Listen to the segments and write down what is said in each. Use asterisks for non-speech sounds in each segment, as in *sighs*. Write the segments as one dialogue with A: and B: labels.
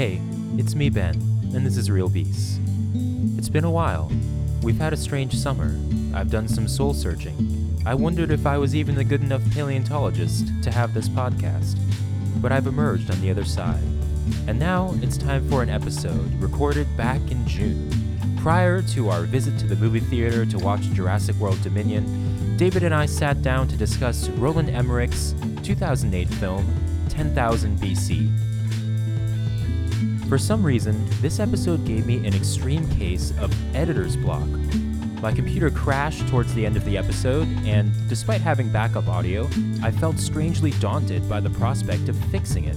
A: Hey, it's me, Ben, and this is Real Beast. It's been a while. We've had a strange summer. I've done some soul searching. I wondered if I was even a good enough paleontologist to have this podcast. But I've emerged on the other side. And now it's time for an episode recorded back in June. Prior to our visit to the movie theater to watch Jurassic World Dominion, David and I sat down to discuss Roland Emmerich's 2008 film, 10,000 BC. For some reason, this episode gave me an extreme case of editor's block. My computer crashed towards the end of the episode, and despite having backup audio, I felt strangely daunted by the prospect of fixing it.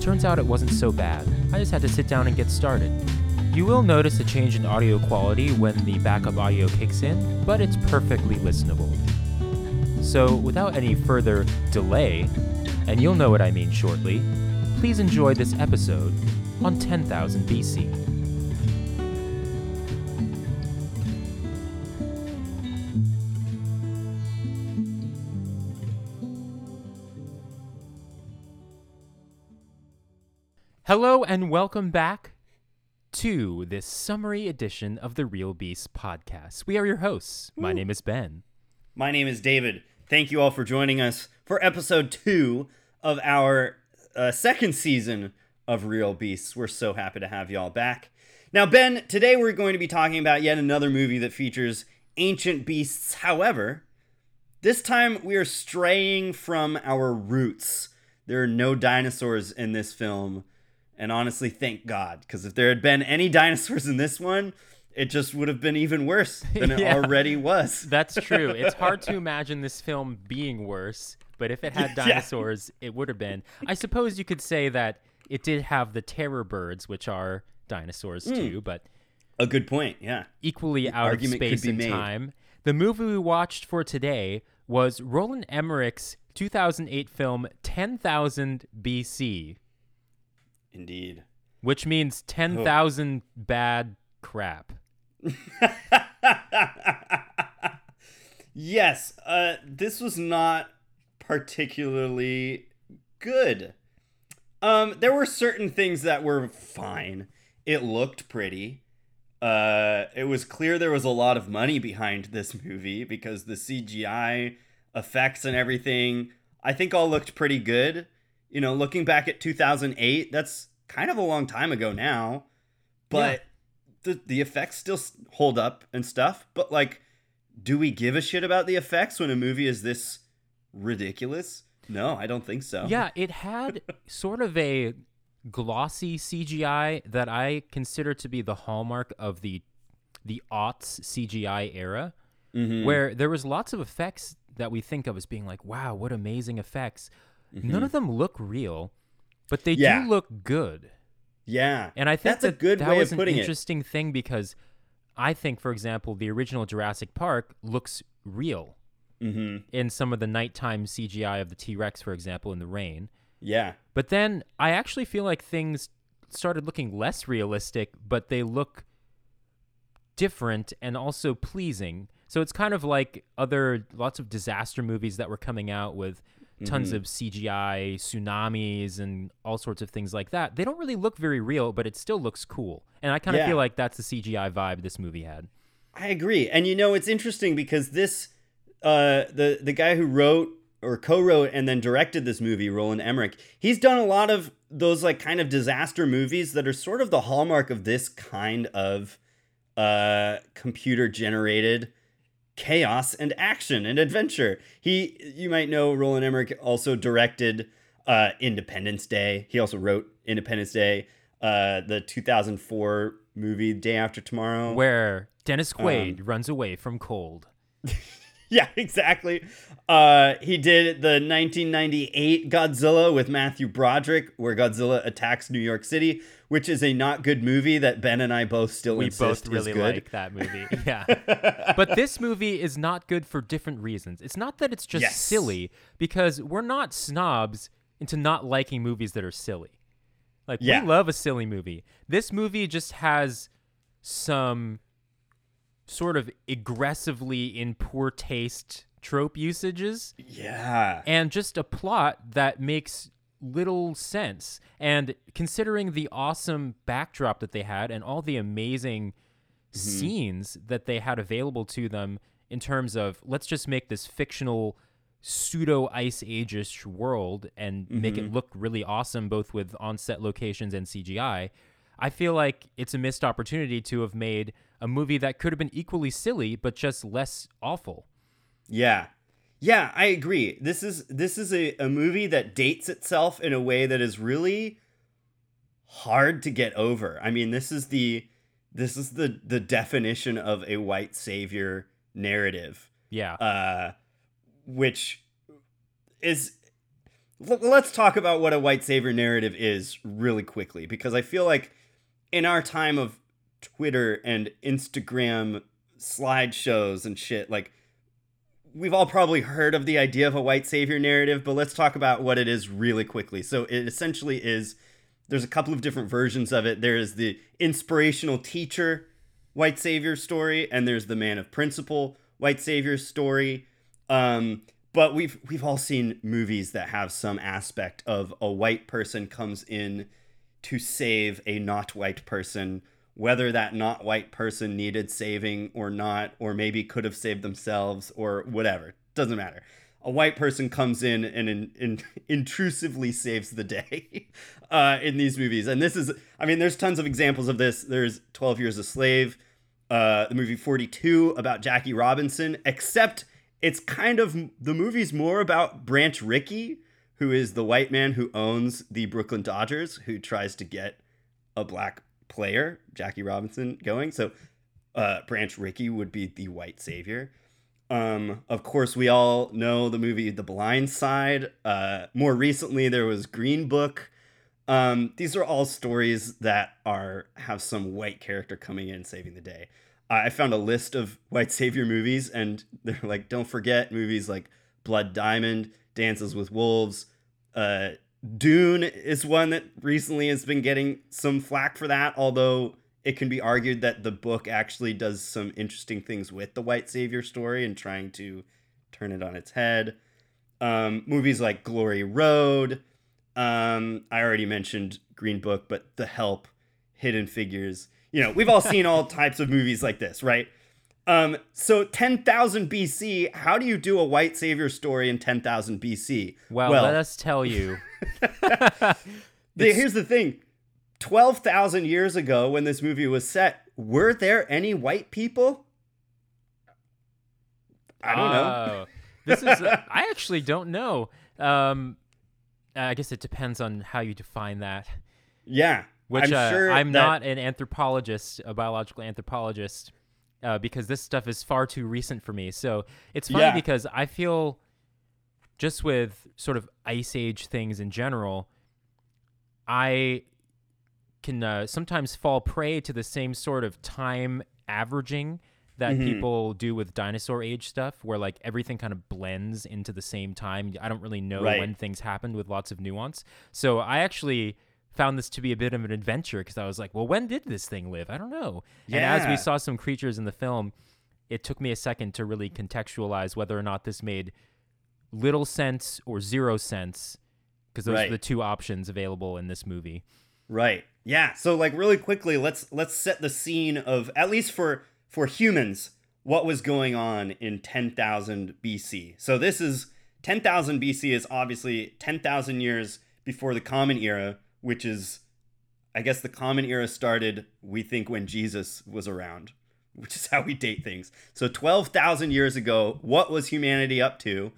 A: Turns out it wasn't so bad. I just had to sit down and get started. You will notice a change in audio quality when the backup audio kicks in, but it's perfectly listenable. So, without any further delay, and you'll know what I mean shortly, please enjoy this episode on 10,000 BC. Hello and welcome back to this summary edition of the Real Beast podcast. We are your hosts. My name is Ben.
B: My name is David. Thank you all for joining us for episode two of our uh, second season of Real Beasts. We're so happy to have y'all back. Now, Ben, today we're going to be talking about yet another movie that features ancient beasts. However, this time we are straying from our roots. There are no dinosaurs in this film. And honestly, thank God, because if there had been any *laughs* dinosaurs in this one, it just would have been even worse than it *laughs*
A: Yeah.
B: already was. *laughs*
A: That's true. It's hard to imagine this film being worse, but if it had
B: Yeah.
A: dinosaurs, it would have been. I suppose you could say that it did have the terror birds, which are dinosaurs
B: Hmm.
A: too, but
B: A good point, yeah.
A: equally out of space and
B: made.
A: time. The movie we watched for today was Roland Emmerich's 2008 film 10,000 BC,
B: Indeed.
A: which means 10,000 bad crap. *laughs*
B: Yes, uh, this was not particularly good. Um, there were certain things that were fine. It looked pretty. Uh, it was clear there was a lot of money behind this movie because the CGI effects and everything, I think, all looked pretty good. You know, looking back at 2008, that's kind of a long time ago now, but the the effects still hold up and stuff. But like, do we give a shit about the effects when a movie is this ridiculous? No, I don't think so.
A: Yeah, it had *laughs* sort of a glossy CGI that I consider to be the hallmark of the the aughts CGI era,
B: Mhm.
A: where there was lots of effects that we think of as being like, "Wow, what amazing effects!" None of them look real, but they
B: Mm-hmm. Yeah.
A: do look good.
B: yeah,
A: And I think
B: that's a
A: that
B: good
A: that
B: way
A: was
B: of putting
A: an
B: it.
A: interesting thing because I think, for example, the original Jurassic Park looks real
B: hmm
A: in some of the nighttime CGI of the T Rex, for example, in the rain.
B: Yeah,
A: But then I actually feel like things started looking less realistic, but they look different and also pleasing. So it's kind of like other lots of disaster movies that were coming out with tons
B: Mm-hmm.
A: of CGI, tsunamis, and all sorts of things like that. They don't really look very real, but it still looks cool. And I kind of
B: Yeah.
A: feel like that's the CGI vibe this movie had.
B: I agree. And you know, it's interesting because this, uh, the the guy who wrote or co-wrote and then directed this movie, Roland Emmerich, he's done a lot of those like kind of disaster movies that are sort of the hallmark of this kind of uh, computer generated chaos and action and adventure. He, you might know, Roland Emmerich also directed uh, Independence Day. He also wrote Independence Day, uh, the 2004 movie Day After Tomorrow.
A: Where Dennis
B: Um,
A: Quaid runs away from cold. *laughs* *laughs*
B: Yeah, exactly. Uh, he did the 1998 Godzilla with Matthew Broderick, where Godzilla attacks New York City, which is a not good movie that Ben and I both still
A: we both really like that movie. *laughs* Yeah. but this movie is not good for different reasons. It's not that it's just
B: Yes.
A: silly because we're not snobs into not liking movies that are silly. Like
B: Yeah.
A: we love a silly movie. This movie just has some sort of aggressively in poor taste trope usages
B: Yeah.
A: and just a plot that makes little sense. And considering the awesome backdrop that they had and all the amazing
B: Mm-hmm.
A: scenes that they had available to them in terms of let's just make this fictional pseudo ice age-ish world and make
B: Mm-hmm.
A: it look really awesome both with on-set locations and CGI. I feel like it's a missed opportunity to have made a movie that could have been equally silly but just less awful.
B: Yeah. Yeah, I agree. This is this is a, a movie that dates itself in a way that is really hard to get over. I mean, this is the this is the the definition of a white savior narrative.
A: Yeah.
B: Uh which is let's talk about what a white savior narrative is really quickly because I feel like in our time of Twitter and Instagram slideshows and shit like we've all probably heard of the idea of a white savior narrative, but let's talk about what it is really quickly. So it essentially is there's a couple of different versions of it. There is the inspirational teacher white savior story, and there's the man of principle white savior story. Um, but we've we've all seen movies that have some aspect of a white person comes in to save a not white person, whether that not white person needed saving or not, or maybe could have saved themselves or whatever. Doesn't matter. A white person comes in and in, in, *laughs* intrusively saves the day *laughs* uh, in these movies. And this is, I mean, there's tons of examples of this. There's 12 Years a Slave, uh, the movie 42 about Jackie Robinson, except it's kind of the movie's more about Branch Rickey, who is the white man who owns the Brooklyn Dodgers, who tries to get a black player, Jackie Robinson, going. So uh, Branch Rickey would be the white savior. Um, of course, we all know the movie The Blind Side. Uh, more recently, there was Green Book. Um, these are all stories that are have some white character coming in saving the day. I found a list of *laughs* white savior movies, and *laughs* they're like, don't forget movies like Blood Diamond, Dances with Wolves. Uh, Dune is one that recently has been getting some flack for that, although it can be argued that the book actually does some interesting things with the white savior story and trying to turn it on its head. Um, movies like Glory Road. Um, I already mentioned Green Book, but The Help, Hidden Figures. You know, we've all seen all *laughs* types of movies like this, right? Um, so 10,000 BC, how do you do a white savior story in 10,000 BC?
A: Well, let us tell you. *laughs* *laughs*
B: the- here's the thing 12,000 years ago when this movie was set, were there any white people? I don't know.
A: Oh, this is. I actually don't know. Um, I guess it depends on how you define that.
B: Yeah.
A: Which
B: I'm
A: uh,
B: sure
A: I'm
B: that-
A: not an anthropologist, a biological anthropologist, uh, because this stuff is far too recent for me. So it's funny
B: Yeah.
A: because I feel just with sort of ice age things in general, I can uh, sometimes fall prey to the same sort of time averaging that
B: Mhm.
A: people do with dinosaur age stuff, where like everything kind of blends into the same time. I don't really know
B: Right.
A: when things happened with lots of nuance. So I actually found this to be a bit of an adventure because I was like, well, when did this thing live? I don't know. And as we saw some creatures in the film, it took me a second to really contextualize whether or not this made little sense or zero sense because those
B: Right.
A: are the two options available in this movie.
B: Right. Yeah. So like really quickly, let's let's set the scene of at least for for humans what was going on in 10,000 BC. So this is 10,000 BC is obviously 10,000 years before the common era, which is I guess the common era started we think when Jesus was around, *laughs* which is how we date things. So 12,000 years ago, what was humanity up to?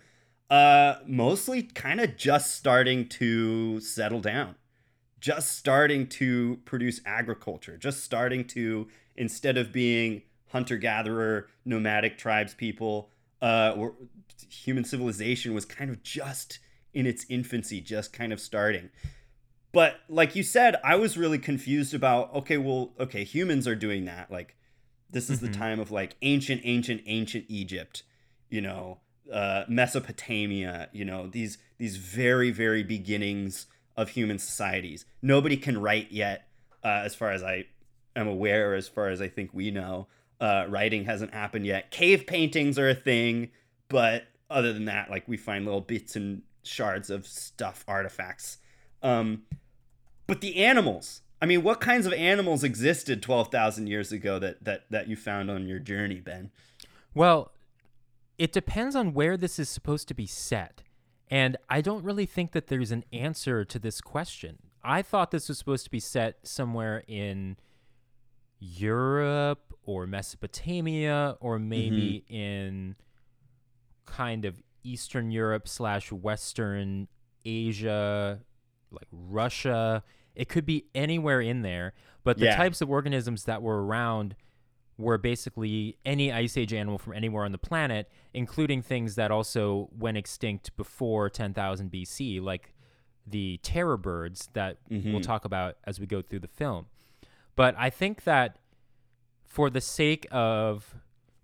B: Uh mostly kind of just starting to settle down just starting to produce agriculture, just starting to, instead of being hunter gatherer, nomadic tribes people, uh, human civilization was kind of just in its infancy, just kind of starting. But like you said, I was really confused about okay, well, okay, humans are doing that. Like, this is
A: Mhm.
B: the time of like ancient, ancient, ancient Egypt, you know, uh, Mesopotamia, you know, these these very, very beginnings of human societies. Nobody can write yet, uh, as far as I am aware, or as far as I think we know. Uh, writing hasn't happened yet. Cave paintings are a thing, but other than that, like we find little bits and shards of stuff, artifacts Um, but the animals. I mean, what kinds of animals existed twelve thousand years ago that that that you found on your journey, Ben?
A: Well, it depends on where this is supposed to be set. And I don't really think that there's an answer to this question. I thought this was supposed to be set somewhere in Europe or Mesopotamia or maybe in kind of Eastern Europe slash Western Asia, like Russia. It could be anywhere in there. But the
B: Yeah.
A: types of organisms that were around were basically any ice age animal from anywhere on the planet, including things that also went extinct before 10,000 BC, like the terror birds that we'll mm-hmm. talk about as we go through the film. But I think that for the sake of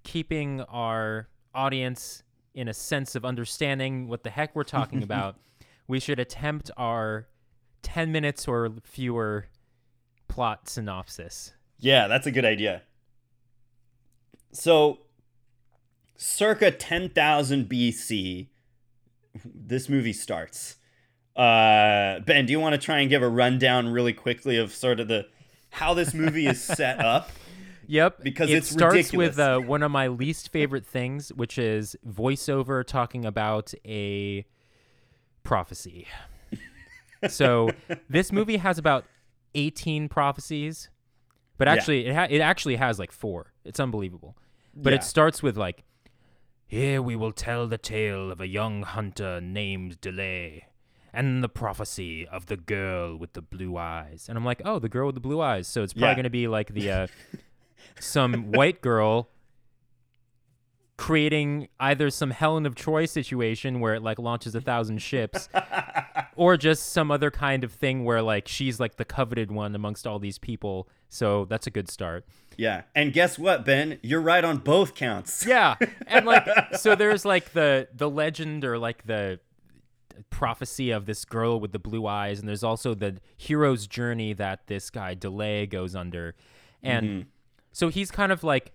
A: keeping our audience in a sense of understanding what the heck we're talking *laughs* about, we should attempt our 10 minutes or fewer plot synopsis.
B: Yeah, that's a good idea. So, circa 10,000 BC, this movie starts. Uh, ben, do you want to try and give a rundown really quickly of sort of the how this movie is set *laughs* up?
A: Yep,
B: Because
A: it
B: it's
A: starts
B: ridiculous.
A: with uh, one of my least favorite things, which is voiceover talking about a prophecy. So this movie has about eighteen prophecies, but
B: Yeah.
A: actually it ha- it actually has like four. It's unbelievable. But
B: Yeah.
A: it starts with like, "Here we will tell the tale of a young hunter named Delay." And the prophecy of the girl with the blue eyes. And I'm like, oh, the girl with the blue eyes. So it's probably
B: Yeah.
A: going to be like the uh, *laughs* some white girl creating either some Helen of Troy situation where it like launches a thousand ships *laughs* or just some other kind of thing where like she's like the coveted one amongst all these people. So that's a good start.
B: Yeah. And guess what, Ben? You're right on both counts.
A: Yeah. And like *laughs* so there's like the the legend or like the prophecy of this girl with the blue eyes and there's also the hero's journey that this guy delay goes under and mm-hmm. so he's kind of like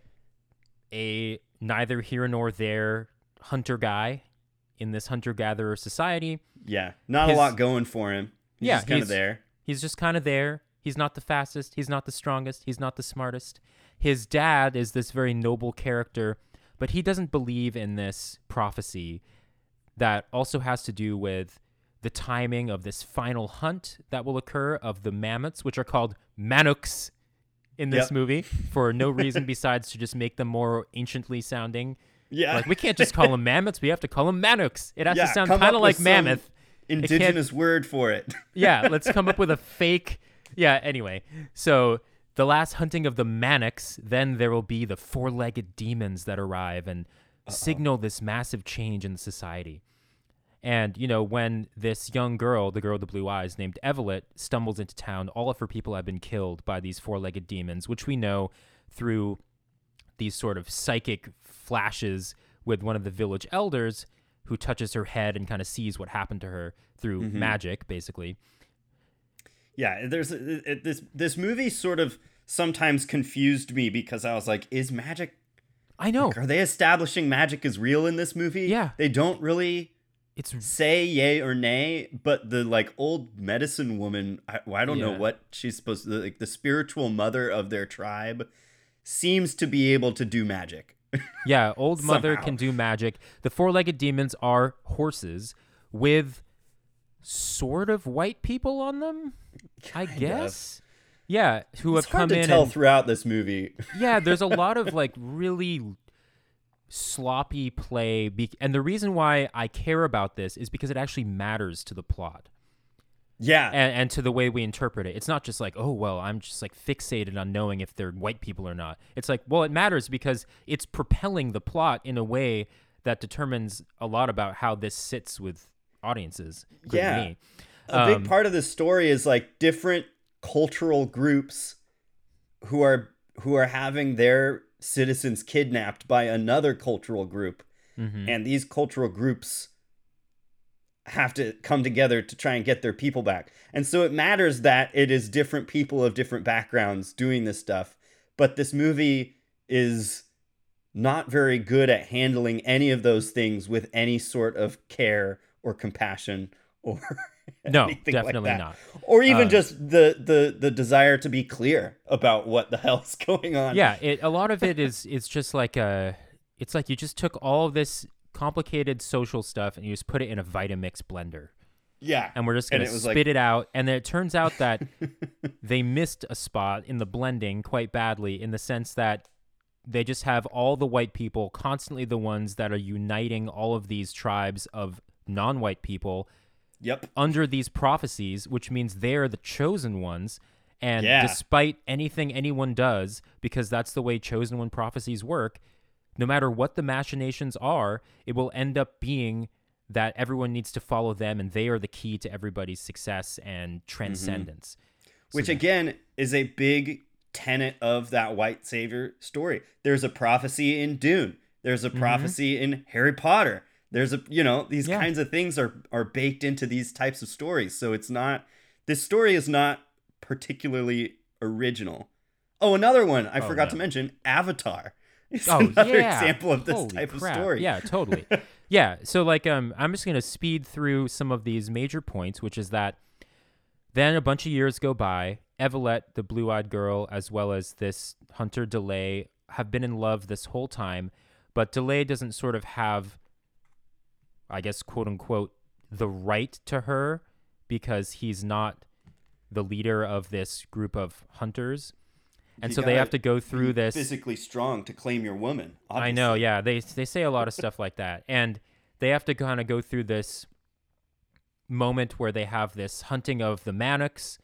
A: a neither here nor there hunter guy in this hunter gatherer society
B: Yeah. Not
A: His-
B: a lot going for him. He's
A: Yeah,
B: just kind of there.
A: He's just kind of there. He's not the fastest. He's not the strongest. He's not the smartest. His dad is this very noble character, but he doesn't believe in this prophecy that also has to do with the timing of this final hunt that will occur of the mammoths, which are called mannaks in this
B: Yep.
A: movie for no *laughs* reason besides to just make them more anciently sounding.
B: Yeah.
A: Like we can't just call them mammoths; we have to call them mannaks. It has
B: Yeah,
A: to sound kind of like mammoth.
B: Indigenous word for it. *laughs*
A: yeah, let's come up with a *laughs* fake. Yeah, anyway. So, the last hunting of the Mannaks, then there will be the four legged demons that arrive and signal this massive change in society. And, you know, when this young girl, the girl with the blue eyes named Evelyn, stumbles into town, all of her people have been killed by these four legged demons, which we know through these sort of psychic flashes with one of the village elders who touches her head and kind of sees what happened to her through mm-hmm. magic, basically.
B: Yeah, there's it, this this movie sort of sometimes confused me because I was like, is magic
A: I know.
B: are they establishing magic is real in this movie?
A: Yeah.
B: They don't really
A: It's
B: say yay or nay, but the like old medicine woman, I, I don't know what she's supposed to like the spiritual mother of their tribe seems to be able to do magic. *laughs*
A: yeah, old mother can do magic. The four-legged demons are horses with sort of white people on them, I
B: Kind of.
A: guess. Yeah, who
B: It's
A: have
B: hard
A: come
B: to
A: in
B: tell
A: and
B: throughout this movie.
A: yeah, there's a lot of *laughs* like really sloppy play be- and the reason why I care about this is because it actually matters to the plot.
B: yeah,
A: and, and to the way we interpret it. It's not just like, oh, well, I'm just like fixated on knowing if they're white people or not. It's like, well, it matters because it's propelling the plot in a way that determines a lot about how this sits with audiences.
B: Yeah.
A: me.
B: a
A: Um,
B: big part of this story is like different cultural groups who are who are having their citizens kidnapped by another cultural group.
A: Mhm.
B: and these cultural groups have to come together to try and get their people back. And so it matters that it is different people of different backgrounds doing this stuff. But this movie is not very good at handling any of those things with any sort of care or compassion or *laughs* *laughs*
A: No,
B: anything like
A: definitely not.
B: Or even
A: Uh,
B: just the the the desire to be clear about what the *laughs* hell's going on.
A: Yeah, it, a lot of it is it's just like a it's like you just took all of this complicated social stuff and you just put it in a Vitamix blender.
B: yeah.
A: And we're just gonna
B: it
A: spit
B: like-
A: it out. And then it turns out that *laughs* they missed a spot in the blending quite badly in the sense that they just have all the white people constantly the ones that are uniting all of these tribes of non-white people
B: Yep.
A: under these prophecies, which means they're the chosen ones. And
B: Yeah.
A: despite anything anyone does, because that's the way chosen one prophecies work, no matter what the machinations are, it will end up being that everyone needs to follow them and they are the key to everybody's success and mm-hmm. transcendence.
B: Which again is a big tenet of that white savior story. There's a prophecy in Dune. There's a mm-hmm. prophecy in Harry Potter. There's a you know these
A: Yeah.
B: kinds of things are are baked into these types of stories. So it's not this story is not particularly original. Oh, another one I
A: Oh,
B: forgot to mention: Avatar. *laughs* It's
A: Oh,
B: another
A: yeah.
B: example of this
A: Holy
B: type
A: crap.
B: of story.
A: Yeah, totally. *laughs* yeah. So like um I'm just gonna speed through some of these major points, which is that then a bunch of years go by, Evolet, the blue eyed girl, as well as this Hunter Delay have been in love this whole time, but Delay doesn't sort of have I guess quote unquote the right to her because he's not the leader of this group of hunters. And
B: You
A: so they have
B: gotta
A: go through this
B: physically strong to claim your woman.
A: I know, yeah. They they say a lot of stuff like that, and they have to kind of go through this moment where they have this hunting of the Mannaks.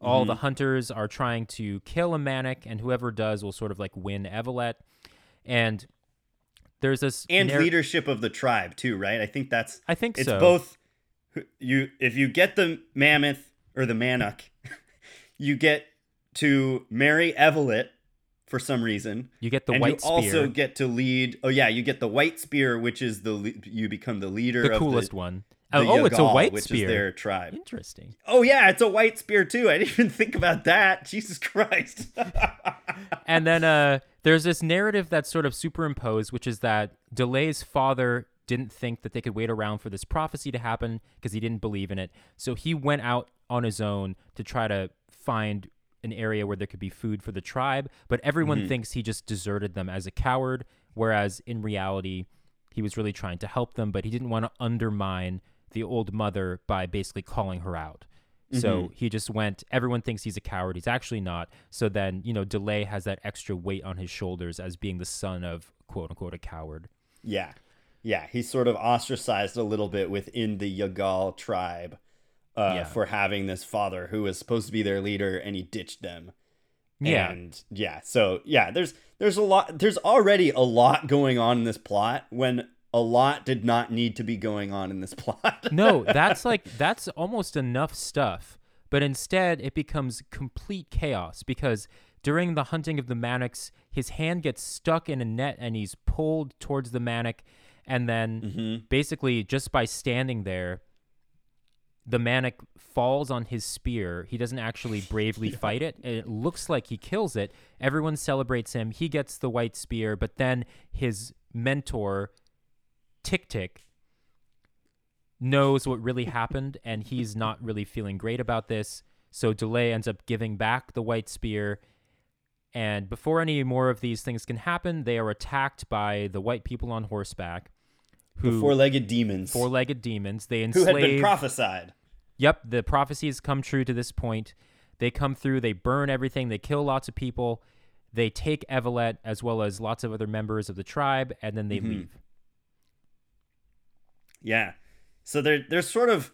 A: All
B: Mm-hmm.
A: the hunters are trying to kill a Mannak, and whoever does will sort of like win Evolet. And there's this
B: and
A: narr-
B: leadership of the tribe too, right? I think that's
A: I think
B: it's
A: so.
B: both you if you get the mammoth or the mannak, *laughs* you get to marry Evolet for some reason.
A: You get the white spear.
B: and
A: white
B: you also get to lead oh yeah, you get the white spear, which is the you become the leader
A: the
B: of
A: coolest
B: the,
A: one. oh, oh, it's a white
B: which
A: spear.
B: is their tribe.
A: Interesting.
B: Oh yeah, it's a white spear too. I didn't even think about that. *laughs* Jesus Christ. *laughs*
A: and then uh, there's this narrative that's sort of superimposed, which is that Delay's father didn't think that they could wait around for this prophecy to happen because he didn't believe in it. So he went out on his own to try to find an area where there could be food for the tribe. But everyone mm-hmm. thinks he just deserted them as a coward, whereas in reality, he was really trying to help them, but he didn't want to undermine the old mother by basically calling her out. So he just went, everyone thinks he's a coward. He's actually not. So then, you know, Delay has that extra weight on his shoulders as being the son of quote unquote a coward.
B: Yeah. Yeah, he's sort of ostracized a little bit within the Yagal tribe uh,
A: Yeah.
B: for having this father who was supposed to be their leader and he ditched them.
A: Yeah.
B: And yeah, so yeah, there's there's a lot there's already a lot going on in this plot when a lot did not need to be going on in this *laughs* plot.
A: no, that's like, that's almost enough stuff. But instead, it becomes complete chaos because during the hunting of the Mannaks, his hand gets stuck in a net and he's pulled towards the Mannak. And then
B: Mm-hmm.
A: basically, just by standing there, the Mannak falls on his spear. He doesn't actually bravely *laughs* fight it. and It looks like he kills it. Everyone celebrates him. He gets the white spear, but then his mentor, Tick Tick, knows what really happened, and he's not really feeling great about this. So Delay ends up giving back the white spear. And before any more of these things can happen, they are attacked by the white people on horseback,
B: the
A: who
B: four-legged demons
A: four-legged demons. They
B: enslaved
A: who
B: had been prophesied.
A: Yep, the prophecies come true to this point. They come through, they burn everything, they kill lots of people, they take Evolet as well as lots of other members of the tribe, and then they
B: Mhm.
A: leave.
B: Yeah. So there there's sort of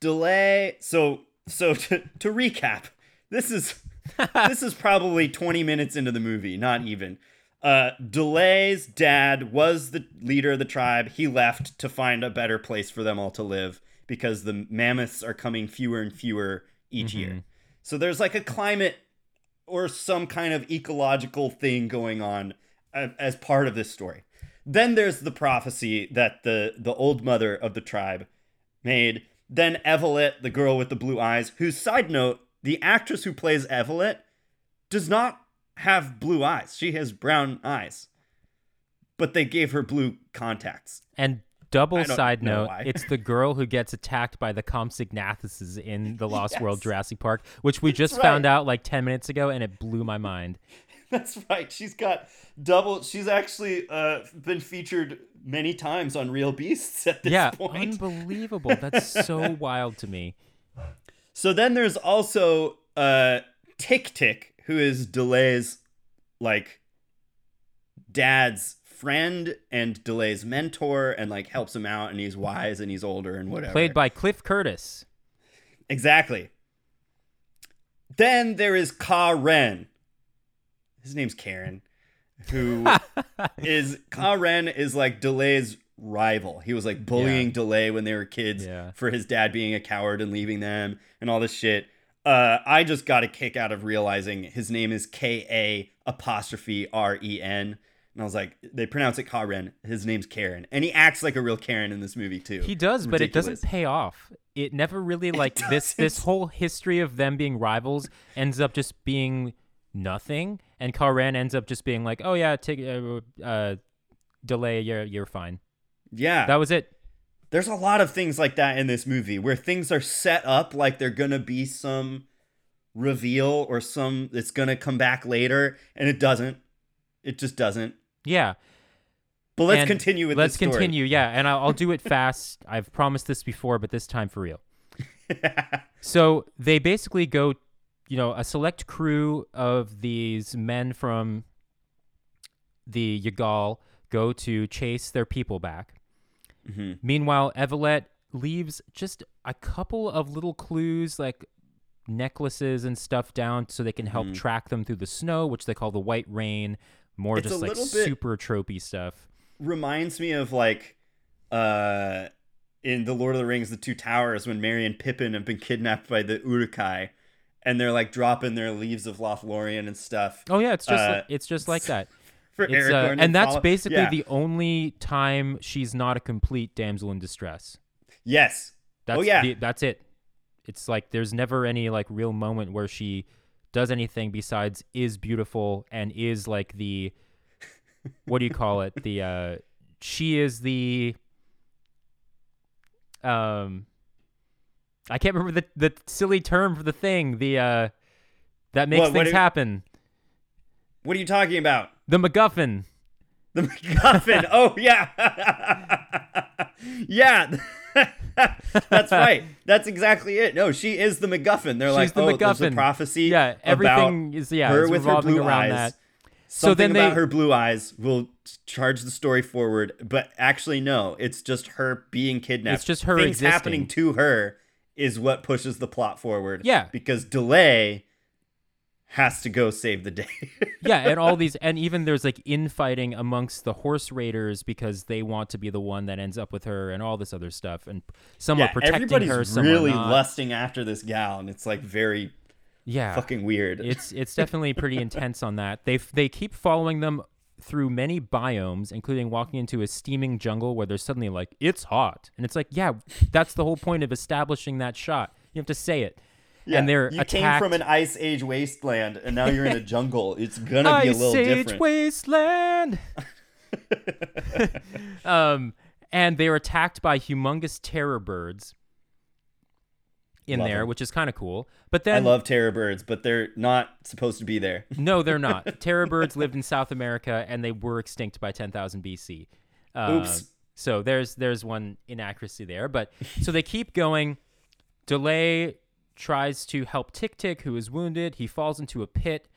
B: delay. So so *laughs* to, to recap, this is *laughs* this is probably 20 minutes into the movie, not even. Uh Delay's dad was the leader of the tribe. He left to find a better place for them all to live because the mammoths are coming fewer and fewer each year. So there's like a climate or some kind of ecological thing going on as part of this story. Then there's the prophecy that the the old mother of the tribe made. Then Evolet, the girl with the blue eyes, whose side note, the actress who plays Evolet does not have blue eyes. She has brown eyes. But they gave her blue contacts.
A: And Double side note, it's the girl who gets attacked by the Compsognathuses in the Lost World *laughs* Jurassic Park, which we just
B: right.
A: found out like 10 minutes ago and it blew my mind. *laughs*
B: That's right. She's got double. She's actually uh, been featured many times on Real Beasts at this
A: yeah,
B: point.
A: unbelievable. That's so *laughs* wild to me.
B: So then there's also uh, Tick Tick, who is Delay's like dad's friend and Delay's mentor, and like helps him out, and he's wise and he's older and whatever.
A: Played by Cliff Curtis.
B: Exactly. Then there is Ka Ren. His name's Karen, who is *laughs* Ka Ren is like Delay's rival. He was like bullying
A: Yeah.
B: Delay when they were kids
A: Yeah.
B: for his dad being a coward and leaving them and all this shit. Uh, I just got a kick out of realizing his name is K A apostrophe R E N. And I was like, they pronounce it Karen. His name's Karen. And he acts like a real Karen in this movie, too.
A: He does, but it doesn't pay off. It never really *laughs* like this this
B: doesn't.
A: whole history of them being rivals ends up just being nothing and Karen ends up just being like, "Oh yeah, take uh, uh delay you're you're fine."
B: Yeah.
A: That was it.
B: There's a lot of things like that in this movie where things are set up like they're gonna be some reveal or some it's gonna come back later, and it doesn't. It just doesn't.
A: Yeah.
B: But let's
A: And
B: continue with
A: Let's continue. Yeah, and I'll, I'll do it fast. I've promised this before, but this time for real. *laughs* So they basically go, you know, a select crew of these men from the Yagal go to chase their people back.
B: Mhm.
A: Meanwhile, Evolet leaves just a couple of little clues, like necklaces and stuff down, so they can help
B: Mhm.
A: track them through the snow, which they call the White Rain. More
B: It's
A: just like super tropey stuff.
B: Reminds me of like uh in the Lord of the Rings, the Two Towers, when Merry and Pippin have been kidnapped by the Uruk-hai, and they're like dropping their leaves of Lothlorien and stuff.
A: Oh yeah, it's just
B: Uh,
A: like, it's just like that. *laughs*
B: For
A: It's,
B: Aragorn
A: uh,
B: and
A: and that's
B: follow-
A: basically
B: Yeah.
A: the only time she's not a complete damsel in distress.
B: yes.
A: That's
B: oh yeah.
A: the- that's it. It's like there's never any like real moment where she does anything besides is beautiful and is like the what do you call it? The uh she is the um I can't remember the the silly term for the thing, the uh that makes
B: What- what
A: things
B: do-
A: happen.
B: What are you talking about?
A: The MacGuffin.
B: The MacGuffin. *laughs* oh yeah, *laughs* yeah. *laughs* That's right. That's exactly it. No, she is the MacGuffin. They're like,
A: She's the
B: oh, there's a prophecy.
A: Yeah, everything is yeah,
B: her with her blue
A: around
B: eyes.
A: that.
B: Something
A: So then
B: about
A: they-
B: her blue eyes will charge the story forward, but actually, no. It's just her being kidnapped.
A: It's just her
B: Things
A: existing.
B: happening to her is what pushes the plot forward.
A: Yeah.
B: because delay has to go save the day. *laughs*
A: yeah, and all these, and even there's like infighting amongst the horse raiders because they want to be the one that ends up with her, and all this other stuff, and some are protecting
B: everybody's
A: her, some are
B: really lusting after this gal, and it's like very
A: yeah,
B: fucking weird.
A: it's it's *laughs* definitely pretty intense on that. They they keep following them through many biomes, including walking into a steaming jungle where they're suddenly like, "It's hot," and it's like, yeah, that's the whole point of establishing that shot. You have to say it.
B: Yeah,
A: and they're
B: you came from an ice age wasteland, and now you're in a jungle. It's gonna be a little
A: Age
B: different.
A: Ice age wasteland. *laughs* *laughs* um, and they are attacked by humongous terror birds in
B: Love
A: there,
B: 'em.
A: which is kind of cool. But then I
B: love terror birds, but they're not supposed to be there. *laughs*
A: no, they're not. *laughs* terror birds lived in South America, and they were extinct by 10,000 BC. Um,
B: Oops.
A: So there's there's one inaccuracy there, but *laughs* so they keep going. Delay tries to help Tick Tick, who is wounded. He falls into a pit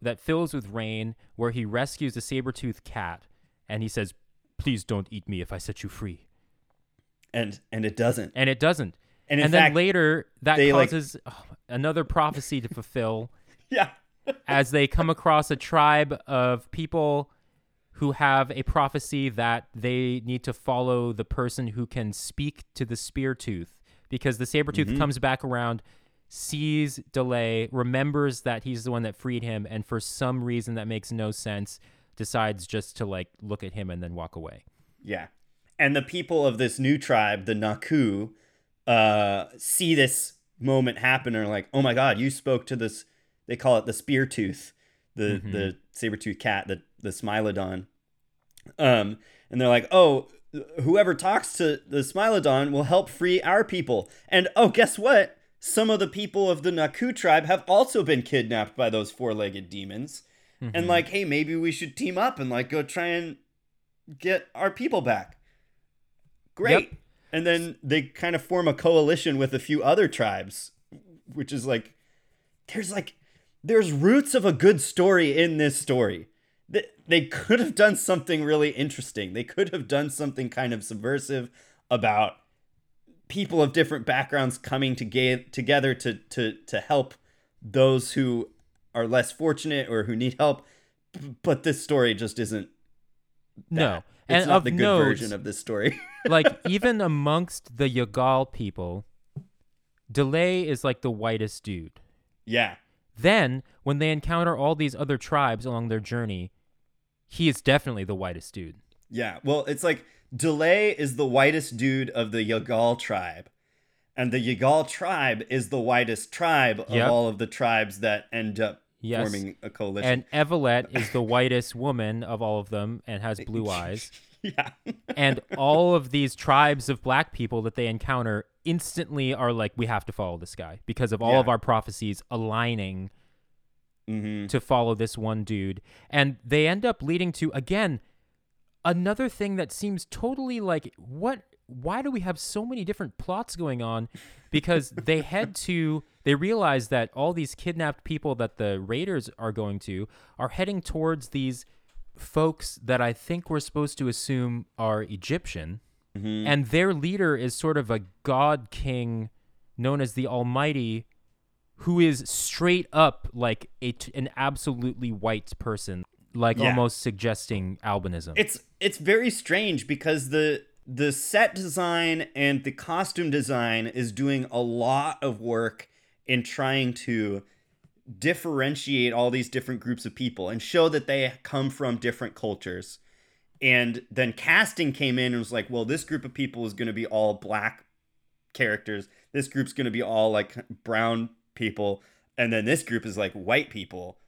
A: that fills with rain, where he rescues a saber-toothed cat, and he says, "Please don't eat me if I set you free."
B: And and it doesn't.
A: And it doesn't.
B: And
A: and then later, that
B: they, like-
A: causes oh, another prophecy to fulfill *laughs*
B: yeah. *laughs*
A: as they come across a tribe of people who have a prophecy that they need to follow the person who can speak to the spear tooth because the saber tooth mm-hmm. comes back around sees delay remembers that he's the one that freed him and for some reason that makes no sense decides just to like look at him and then walk away
B: Yeah. And the people of this new tribe, the Naku, uh, see this moment happen and are like, oh my god, you spoke to this they call it the spear tooth, the
A: Mhm.
B: the saber tooth cat, the the Smilodon. Um, and they're like, oh, whoever talks to the Smilodon will help free our people. And oh, guess what? Some of the people of the Naku tribe have also been kidnapped by those four-legged demons.
A: Mm-hmm.
B: And like, hey, maybe we should team up and like go try and get our people back. Great.
A: Yep.
B: And then they kind of form a coalition with a few other tribes, which is like there's like there's roots of a good story in this story. They, they could have done something really interesting. They could have done something kind of subversive about people of different backgrounds coming to ga- together to to to help those who are less fortunate or who need help. But this story just isn't.
A: no.
B: That. It's
A: and
B: not
A: of
B: the good
A: note,
B: version of this story. *laughs*
A: like even amongst the Yagal people, Delay is like the whitest dude.
B: yeah,
A: Then, when they encounter all these other tribes along their journey, he is definitely the whitest dude.
B: yeah. Well, it's like Delay is the whitest dude of the Yagal tribe, and the Yagal tribe is the whitest tribe of
A: Yep.
B: all of the tribes that end up
A: Yes.
B: forming a coalition.
A: And Evolet is the *laughs* whitest woman of all of them and has *laughs* blue eyes. *laughs*
B: yeah.
A: And all of these tribes of black people that they encounter instantly are like, we have to follow this guy because of all
B: Yeah.
A: of our prophecies aligning
B: hmm
A: to follow this one dude. And they end up leading to, again, another thing that seems totally like, what? Why do we have so many different plots going on? Because they head *laughs* to, they realize that all these kidnapped people that the raiders are going to are heading towards these folks that I think we're supposed to assume are Egyptian.
B: Mm-hmm.
A: And their leader is sort of a god king known as the Almighty who is straight up like a t- an absolutely white person, like
B: Yeah.
A: almost suggesting albinism.
B: It's it's very strange because the the set design and the costume design is doing a lot of work in trying to differentiate all these different groups of people and show that they come from different cultures. And then casting came in and was like, well, this group of people is going to be all black characters. This group's going to be all like brown people. And then this group is like white people,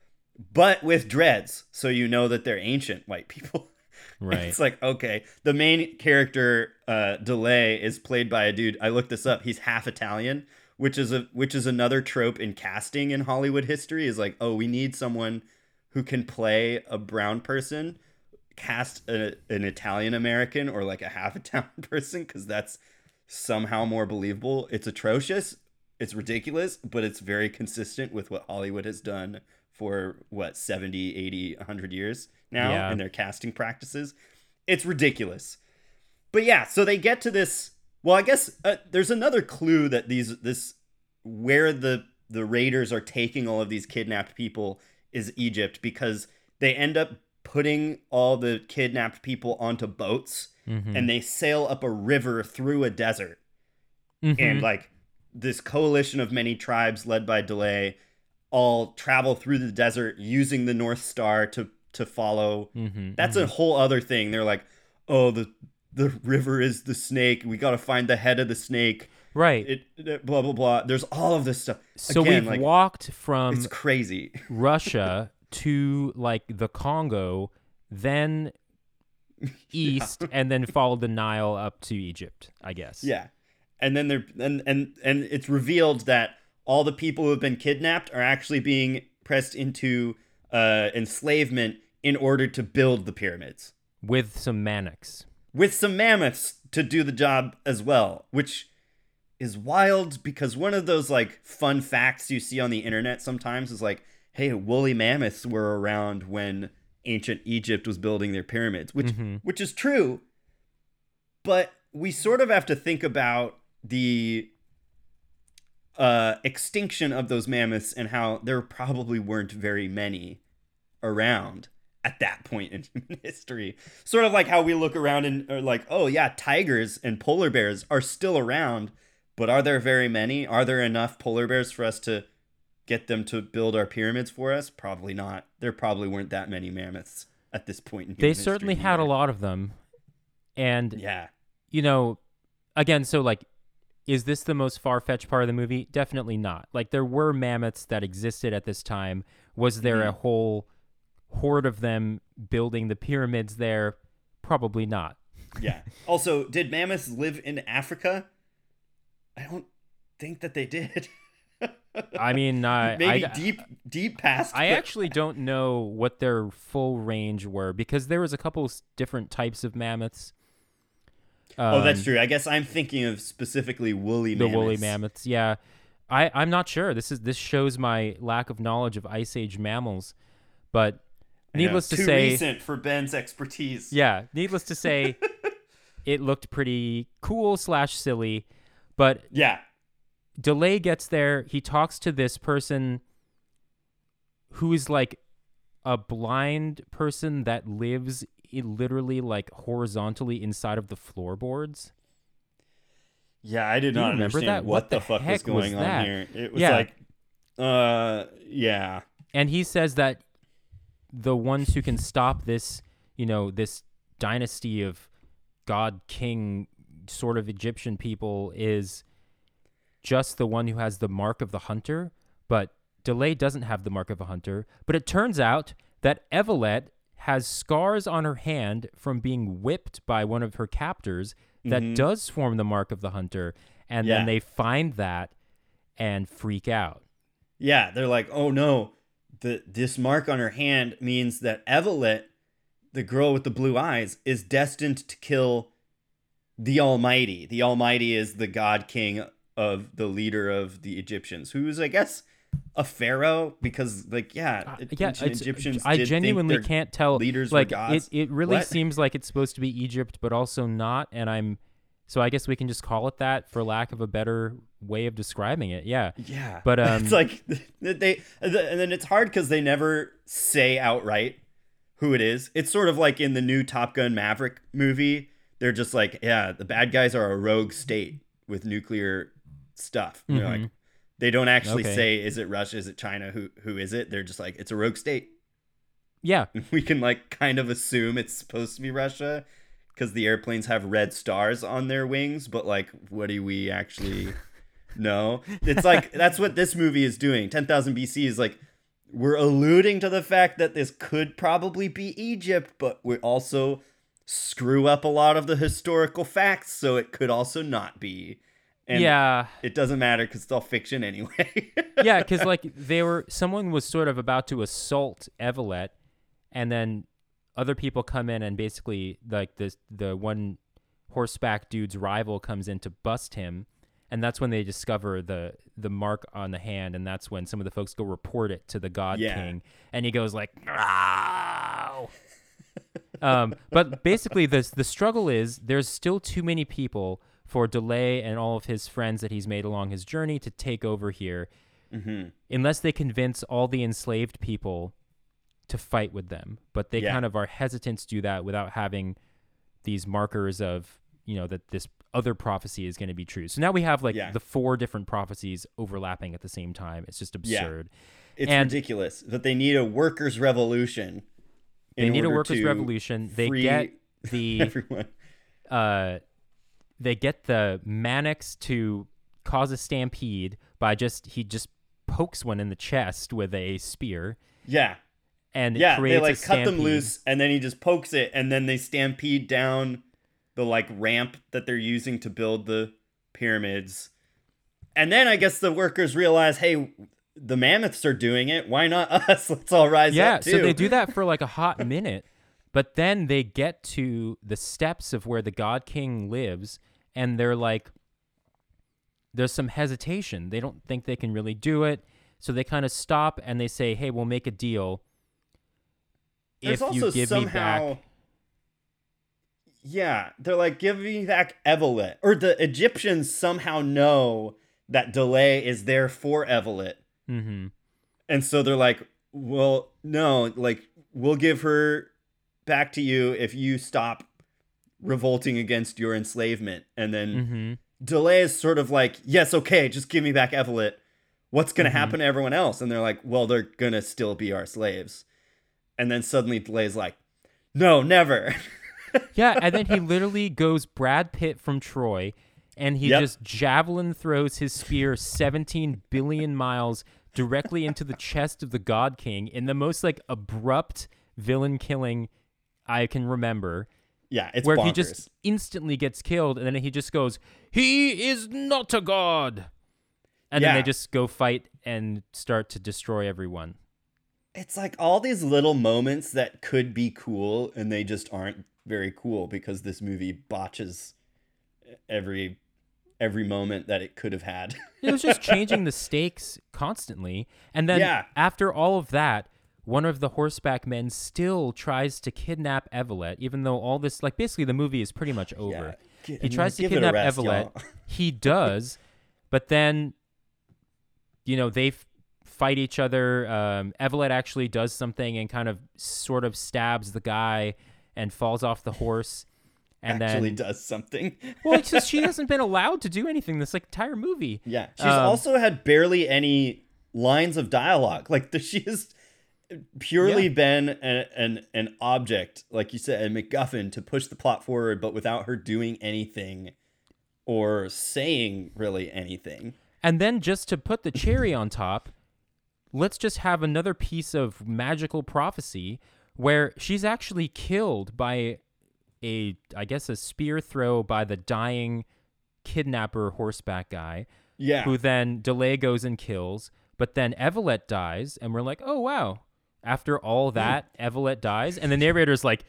B: but with dreads. So you know that they're ancient white people. *laughs* *laughs*
A: right.
B: It's like, okay, the main character, uh, Delay, is played by a dude. I looked this up. He's half Italian, which is a which is another trope in casting in Hollywood history. Is like, oh, we need someone who can play a brown person, cast a, an Italian American or like a half *laughs* Italian person because that's somehow more believable. It's atrocious. It's ridiculous, but it's very consistent with what Hollywood has done for what 70, 80, 100 years now
A: Yeah.
B: in their casting practices. It's ridiculous. But yeah, so they get to this well, I guess uh, there's another clue that these this where the the raiders are taking all of these kidnapped people is Egypt because they end up putting all the kidnapped people onto boats
A: Mhm.
B: and they sail up a river through a desert
A: Mhm.
B: and like this coalition of many tribes led by Delay all travel through the desert using the North Star to to follow.
A: Mhm.
B: That's a whole other thing. They're like, "Oh, the the river is the snake. We got to find the head of the snake."
A: right.
B: It, it- blah blah blah. There's all of this stuff.
A: so
B: Again,
A: we've
B: like,
A: walked from
B: it's crazy.
A: Russia *laughs* to like the Congo, then *laughs* east, and then followed the Nile up to Egypt. I guess.
B: Yeah. And then they're and and and it's revealed that all the people who have been kidnapped are actually being pressed into uh, enslavement in order to build the pyramids
A: With some Mannaks.
B: with some mammoths to do the job as well, which is wild because one of those like fun facts you see on the internet sometimes is like, hey, woolly mammoths were around when ancient Egypt was building their pyramids, which
A: Mhm.
B: which is true. But we sort of have to think about the uh, extinction of those mammoths and how there probably weren't very many around at that point in human *laughs* history. Sort of like how we look around and are like, oh yeah, tigers and polar bears are still around, but are there very many? Are there enough polar bears for us to get them to build our pyramids for us? Probably not. There probably weren't that many mammoths at this point in
A: history.
B: They
A: certainly
B: history
A: had a lot of them, and
B: Yeah.
A: you know, again, so like, is this the most far fetched part of the movie? Definitely not. Like, there were mammoths that existed at this time. Was there a
B: Mhm.
A: whole horde of them building the pyramids there? Probably not.
B: Yeah. *laughs* Also, did mammoths live in Africa? I don't think that they did.
A: I mean, *laughs* uh,
B: Maybe
A: I,
B: deep, deep past.
A: I
B: but-
A: actually don't know what their full range were because there was a couple different types of mammoths.
B: Oh, that's
A: Um,
B: true. I guess I'm thinking of specifically woolly
A: The
B: mammoths.
A: woolly mammoths, yeah. I I'm not sure. This is this shows my lack of knowledge of ice age mammals, but needless to
B: too
A: say,
B: recent for Ben's expertise.
A: yeah. Needless to say, *laughs* it looked pretty cool slash silly, but
B: Yeah.
A: D'Leh gets there he talks to this person who is like a blind person that lives literally like horizontally inside of the floorboards
B: Yeah, I did
A: Do
B: not
A: remember
B: understand
A: that?
B: what,
A: What
B: the,
A: the
B: fuck was
A: heck was
B: going on here. It was
A: Yeah.
B: like, uh, yeah.
A: and he says that the ones who can stop this you know this dynasty of god king sort of egyptian people is just the one who has the mark of the hunter but D'Leh doesn't have the mark of a hunter but it turns out that Evolet has scars on her hand from being whipped by one of her captors that
B: Mhm.
A: does form the mark of the hunter and
B: Yeah.
A: then they find that and freak out
B: Yeah, they're like, oh no, the this mark on her hand means that Evolet, the girl with the blue eyes, is destined to kill the Almighty. The Almighty is the God King of the leader of the Egyptians, who's I guess a pharaoh because like yeah,
A: Uh,
B: ancient
A: yeah, it's,
B: Egyptians.
A: I genuinely can't tell.
B: leaders were
A: like
B: gods.
A: it, it really
B: What?
A: seems like it's supposed to be Egypt, but also not. And I'm so I guess we can just call it that for lack of a better way of describing it. Yeah,
B: Yeah,
A: But, *laughs* um,
B: it's like *laughs* they, and then it's hard because they never say outright who it is. It's sort of like in the new Top Gun Maverick movie. They're just like, yeah, the bad guys are a rogue state with nuclear stuff. And They're like. They don't actually
A: Okay.
B: say, is it Russia? Is it China? Who who is it? They're just like, it's a rogue state.
A: yeah, *laughs*
B: We can like kind of assume it's supposed to be Russia because the airplanes have red stars on their wings. But like, what do we actually *laughs* know? It's like that's what this movie is doing. Ten thousand BC is like we're alluding to the fact that this could probably be Egypt, but we also screw up a lot of the historical facts, so it could also not be. And
A: yeah,
B: it doesn't matter because it's all fiction anyway. *laughs*
A: yeah. Because like they were, someone was sort of about to assault Evolet, and then other people come in and basically like this the one horseback dude's rival comes in to bust him and that's when they discover the the mark on the hand and that's when some of the folks go report it to the god
B: Yeah.
A: king and he goes like "Ow." *laughs* um but basically the the struggle is there's still too many people for D'Leh and all of his friends that he's made along his journey to take over here
B: hmm
A: unless they convince all the enslaved people to fight with them. But they
B: Yeah.
A: kind of are hesitant to do that without having these markers of, you know, that this other prophecy is going to be true. So now we have like
B: Yeah.
A: the four different prophecies overlapping at the same time. It's just
B: Yeah.
A: absurd.
B: It's
A: And-
B: ridiculous. that they need a workers' revolution.
A: They need a workers' revolution. They get the *laughs*
B: everyone.
A: uh, they get the Mannaks to cause a stampede by just he just pokes one in the chest with a spear
B: Yeah,
A: and it
B: yeah. They like cut them loose, and then he just pokes it, and then they stampede down the like ramp that they're using to build the pyramids. And then I guess the workers realize, hey, the mammoths are doing it. Why not *laughs* us? Let's all rise
A: yeah
B: up too.
A: so they do that for like a hot minute but then they get to the steps of where the god king lives and they're like there's some hesitation they don't think they can really do it so they kind of stop and they say hey we'll make a deal
B: There's
A: if
B: also
A: you give
B: somehow.
A: me back
B: Yeah, they're like, give me back Evolet. Or the Egyptians somehow know that D'Leh is there for Evolet.
A: hmm
B: And so they're like, well, no, like, we'll give her back to you if you stop revolting against your enslavement. And then
A: hmm
B: D'Leh is sort of like, yes, okay, just give me back Evolet. What's going to
A: Mhm.
B: happen to everyone else? And they're like, well, they're going to still be our slaves. And then suddenly D'Leh's like, no, never. *laughs*
A: yeah and then he literally goes brad pitt from troy and he
B: Yep.
A: just javelin throws his spear 17 billion miles directly into the chest of the god king in the most like abrupt villain killing i can remember
B: Yeah, it's
A: where
B: bonkers.
A: he just instantly gets killed, and then he just goes, "He is not a god," and then they just go fight and start to destroy everyone.
B: it's like all these little moments that could be cool and they just aren't very cool because this movie botches every every moment that it could have had.
A: It was just *laughs* changing the stakes constantly, and then
B: Yeah.
A: after all of that. One of the horseback men still tries to kidnap Evolet, even though all this, like, basically the movie is pretty much over.
B: I
A: he tries to kidnap
B: rest,
A: Evolet.
B: y'all.
A: He *laughs* does, but then, you know, they f- fight each other. Um, Evolet actually does something and kind of sort of stabs the guy and falls off the horse. And
B: actually
A: then,
B: does something.
A: well, it's just she *laughs* hasn't been allowed to do anything this like entire movie.
B: Yeah, she's
A: Um,
B: also had barely any lines of dialogue. Like the, she has purely
A: Yeah.
B: been a, an an object, like you said, a MacGuffin to push the plot forward, but without her doing anything or saying really anything.
A: And then just to put the cherry on top, let's just have another piece of magical prophecy where she's actually killed by a I guess a spear throw by the dying kidnapper horseback guy
B: Yeah,
A: who then D'Leh goes and kills, but then Evolet dies and we're like, "Oh wow." After all hmm. that, Evolet dies and the narrator's like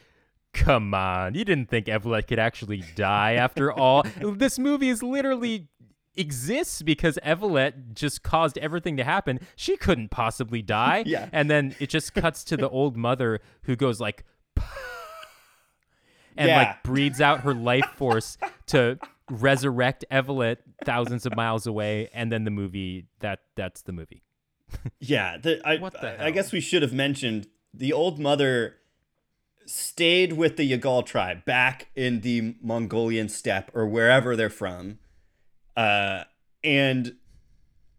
A: Come on, you didn't think Evolet could actually die after all. *laughs* this movie is literally exists because Evolet just caused everything to happen. She couldn't possibly die. *laughs*
B: Yeah.
A: And then it just cuts to the old mother who goes like and
B: Yeah.
A: like breathes out her life force to resurrect Evolet thousands of miles away and then the movie that that's the movie.
B: Yeah. The, I,
A: the
B: I, I guess we should have mentioned the old mother stayed with the Yagahl tribe back in the Mongolian steppe or wherever they're from. Uh, and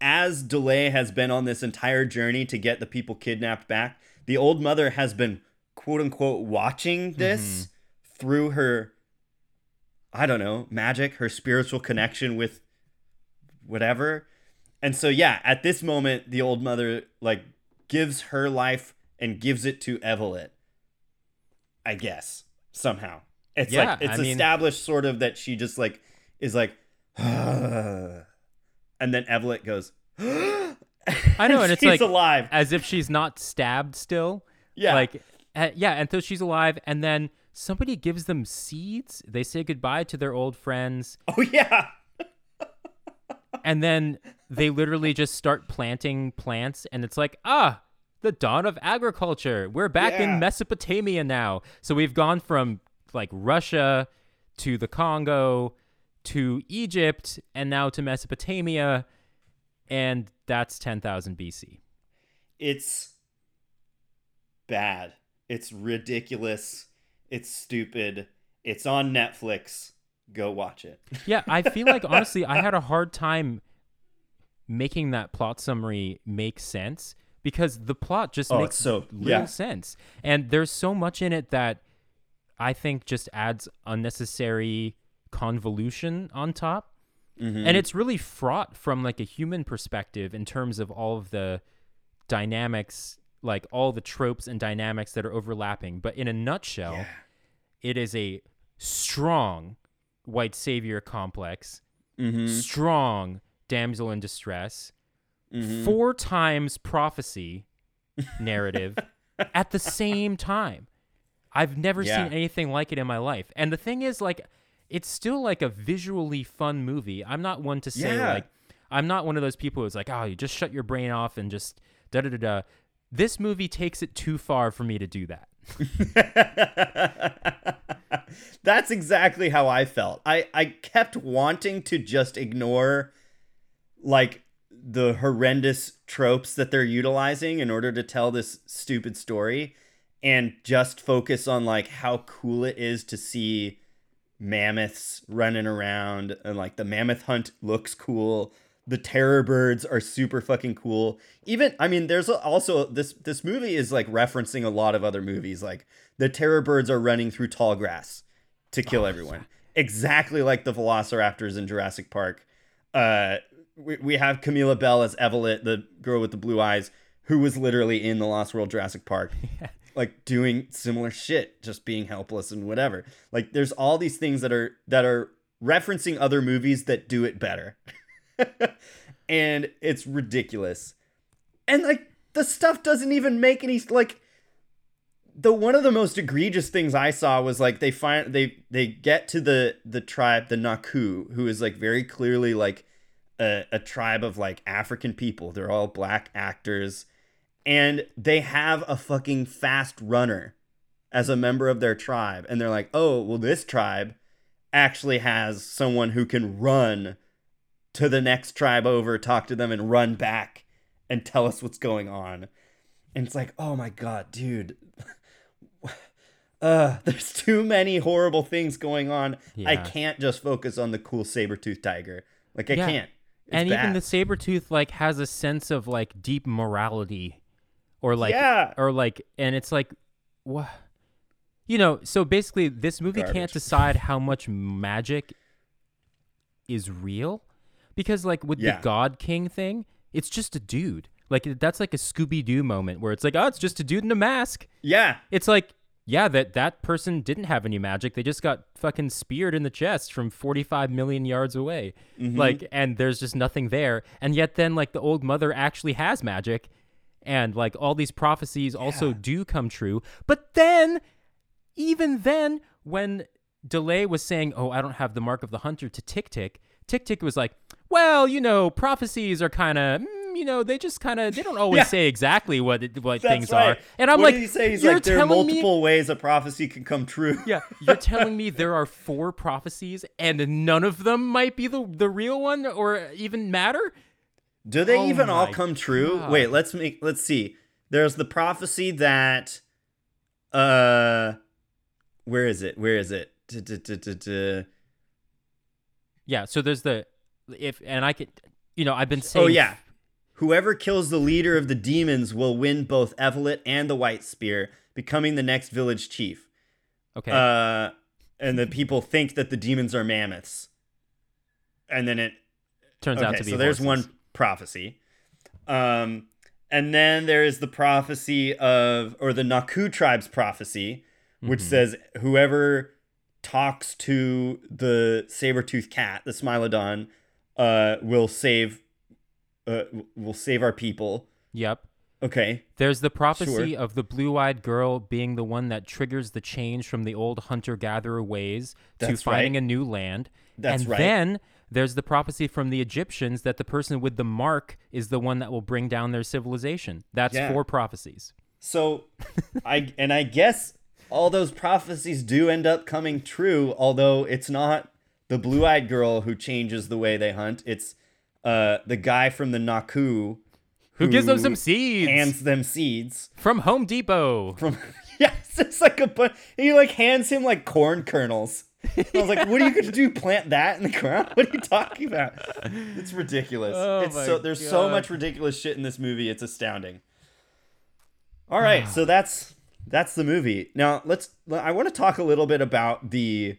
B: as D'Leh has been on this entire journey to get the people kidnapped back, the old mother has been quote unquote watching this through her, I don't know, magic, her spiritual connection with whatever. And so, yeah, at this moment, the old mother like gives her life and gives it to Evelyn. I guess somehow it's
A: Yeah,
B: like it's
A: I mean-
B: established sort of that she just like is like, *sighs* and then Evelyn goes. *gasps*
A: I know, and it's like-
B: alive.
A: As if she's not stabbed still.
B: Yeah,
A: Like uh, yeah, and so she's alive and then somebody gives them seeds. They say goodbye to their old friends
B: oh yeah,
A: and then they literally just start planting plants and it's like ah the dawn of agriculture we're back
B: Yeah.
A: in mesopotamia now so we've gone from like russia to the congo to egypt and now to mesopotamia and that's 10000 bc
B: it's bad. It's ridiculous. It's stupid. It's on Netflix. Go watch it. *laughs*
A: yeah i feel like honestly i had a hard time making that plot summary make sense because the plot just
B: Oh,
A: makes
B: so-
A: little
B: yeah.
A: sense and there's so much in it that i think just adds unnecessary convolution on top
B: Mm-hmm.
A: and it's really fraught from like a human perspective in terms of all of the dynamics like all the tropes and dynamics that are overlapping but in a nutshell
B: Yeah.
A: it is a strong white savior complex
B: Mm-hmm.
A: strong damsel in distress,
B: Mhm.
A: four times prophecy *laughs* narrative at the same time. I've never
B: Yeah.
A: seen anything like it in my life. And the thing is, like, it's still like a visually fun movie. I'm not one to say
B: Yeah.
A: like, I'm not one of those people who's like, oh, you just shut your brain off and just da da da da. This movie takes it too far for me to do that. *laughs*
B: That's exactly how I felt. I I kept wanting to just ignore like the horrendous tropes that they're utilizing in order to tell this stupid story and just focus on like how cool it is to see mammoths running around and like the mammoth hunt looks cool the terror birds are super fucking cool. Even i mean there's also this this movie is like referencing a lot of other movies like the terror birds are running through tall grass to kill everyone. exactly like the velociraptors in jurassic park. Uh we, we have Camilla Belle as evelyn the girl with the blue eyes who was literally in the lost world jurassic park *laughs* like doing similar shit, just being helpless and whatever. Like there's all these things that are that are referencing other movies that do it better. *laughs* *laughs* and it's ridiculous. And like the stuff doesn't even make any like the one of the most egregious things I saw was like they find they they get to the the tribe the Naku who is like very clearly like a, a tribe of like African people. They're all black actors and they have a fucking fast runner as a member of their tribe and they're like, "Oh, well this tribe actually has someone who can run to the next tribe over, talk to them and run back and tell us what's going on." And it's like, "Oh my god, dude, *laughs* uh, there's too many horrible things going on. I can't just focus on the cool saber tooth tiger. Like I
A: Yeah.
B: can't. It's
A: and even the saber tooth like has a sense of like deep morality or like
B: Yeah.
A: or like and it's like what you know so basically this movie can't decide how much magic is real because like with
B: Yeah.
A: the god king thing it's just a dude. Like that's like a scooby-doo moment where it's like oh it's just a dude in a mask.
B: Yeah.
A: it's like yeah that that person didn't have any magic. They just got fucking speared in the chest from 45 million yards away.
B: Mm-hmm.
A: like and there's just nothing there. And yet then like the old mother actually has magic. And like all these prophecies also do come true. But then even then when D'Leh was saying oh i don't have the mark of the hunter to tick tick tick tick was like well you know prophecies are kind of you know they just kind of they don't always *laughs*
B: Yeah.
A: say exactly what it, what
B: That's
A: things
B: right.
A: are and i'm
B: what
A: like
B: did he say? He's like there are
A: telling me
B: multiple ways a prophecy can come true. *laughs*
A: yeah, you're *laughs* telling me there are four prophecies and none of them might be the the real one or even matter?
B: Do they
A: Oh
B: even all come true?
A: God.
B: Wait, let's make let's see. There's the prophecy that uh where is it? Where is it?
A: Yeah, so there's the if and I could you know, I've been saying
B: Oh yeah. Whoever kills the leader of the demons will win both Evelyn and the White Spear, becoming the next village chief.
A: Okay.
B: Uh and the people think that the demons are mammoths. And then it
A: turns out to be
B: so there's
A: horses.
B: one prophecy. Um, and then there is the prophecy of, or the Naku tribe's prophecy, which
A: Mhm.
B: says whoever talks to the saber-toothed cat, the Smilodon, uh, will save, uh, will save our people.
A: Yep.
B: Okay.
A: There's the prophecy
B: Sure.
A: of the blue-eyed girl being the one that triggers the change from the old hunter-gatherer ways to finding
B: right.
A: a new land.
B: That's
A: and
B: right.
A: then there's the prophecy from the Egyptians that the person with the mark is the one that will bring down their civilization. That's
B: Yeah.
A: four prophecies.
B: So, I and I guess all those prophecies do end up coming true, although it's not the blue-eyed girl who changes the way they hunt. It's uh the guy from the Naku
A: Who gives them some seeds
B: hands them seeds
A: from Home Depot.
B: from. *laughs* yes, it's like a bu- he like hands him like corn kernels. I was like, "What are you going to do? Plant that in the ground? *laughs* What are you talking about? It's ridiculous.
A: Oh
B: it's so there's so much ridiculous shit in this movie. It's astounding." All right, so that's that's the movie. Now let's. I want to talk a little bit about the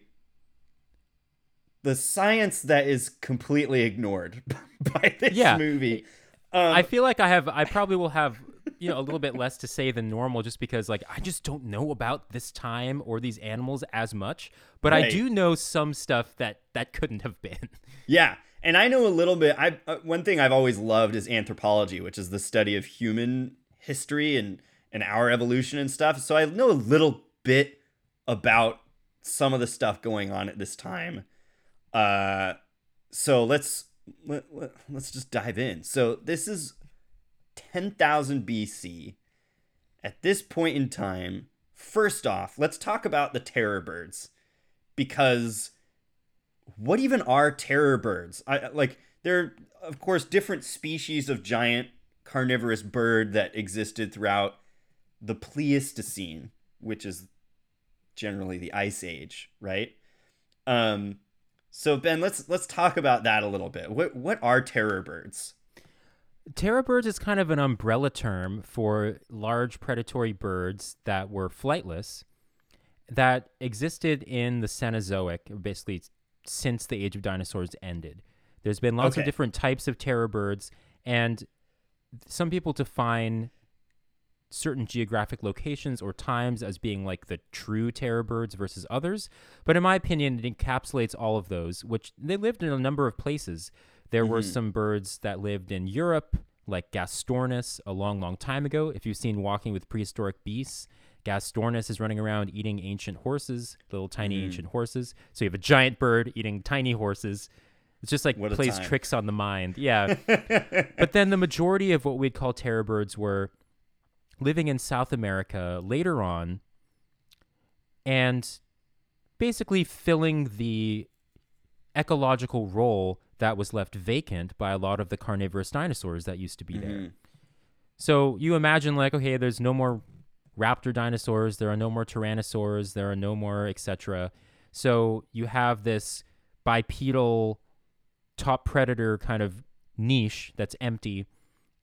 B: the science that is completely ignored *laughs* by this
A: Yeah.
B: movie. Um,
A: I feel like I have I probably will have you know a little bit less to say than normal just because like I just don't know about this time or these animals as much, but I do know some stuff that that couldn't have been. *laughs*
B: Yeah, and I know a little bit. I uh, one thing I've always loved is anthropology, which is the study of human history and and our evolution and stuff. So I know a little bit about some of the stuff going on at this time. Uh, so let's let, let, let's just dive in. So this is ten thousand BC. At this point in time, first off, let's talk about the terror birds because what even are terror birds? I like they're of course different species of giant carnivorous bird that existed throughout the Pleistocene, which is generally the ice age, right? Um so Ben, let's let's talk about that a little bit. What what are terror birds?
A: Terror birds is kind of an umbrella term for large predatory birds that were flightless that existed in the Cenozoic, basically since the age of dinosaurs ended. There's been lots
B: Okay.
A: of different types of terror birds, and some people define certain geographic locations or times as being like the true terror birds versus others. But in my opinion, it encapsulates all of those, which they lived in a number of places. There were
B: Mm-hmm.
A: some birds that lived in Europe, like Gastornis, a long, long time ago. If you've seen Walking with Prehistoric Beasts, Gastornis is running around eating ancient horses, little tiny
B: Mm-hmm.
A: ancient horses. So you have a giant bird eating tiny horses. It's just like plays
B: time.
A: tricks on the mind. Yeah. *laughs* but then the majority of what we'd call terror birds were living in South America later on and basically filling the ecological role that was left vacant by a lot of the carnivorous dinosaurs that used to be there.
B: Mhm.
A: So you imagine like, okay, there's no more raptor dinosaurs, there are no more tyrannosaurs, there are no more etc. So you have this bipedal top predator kind of niche that's empty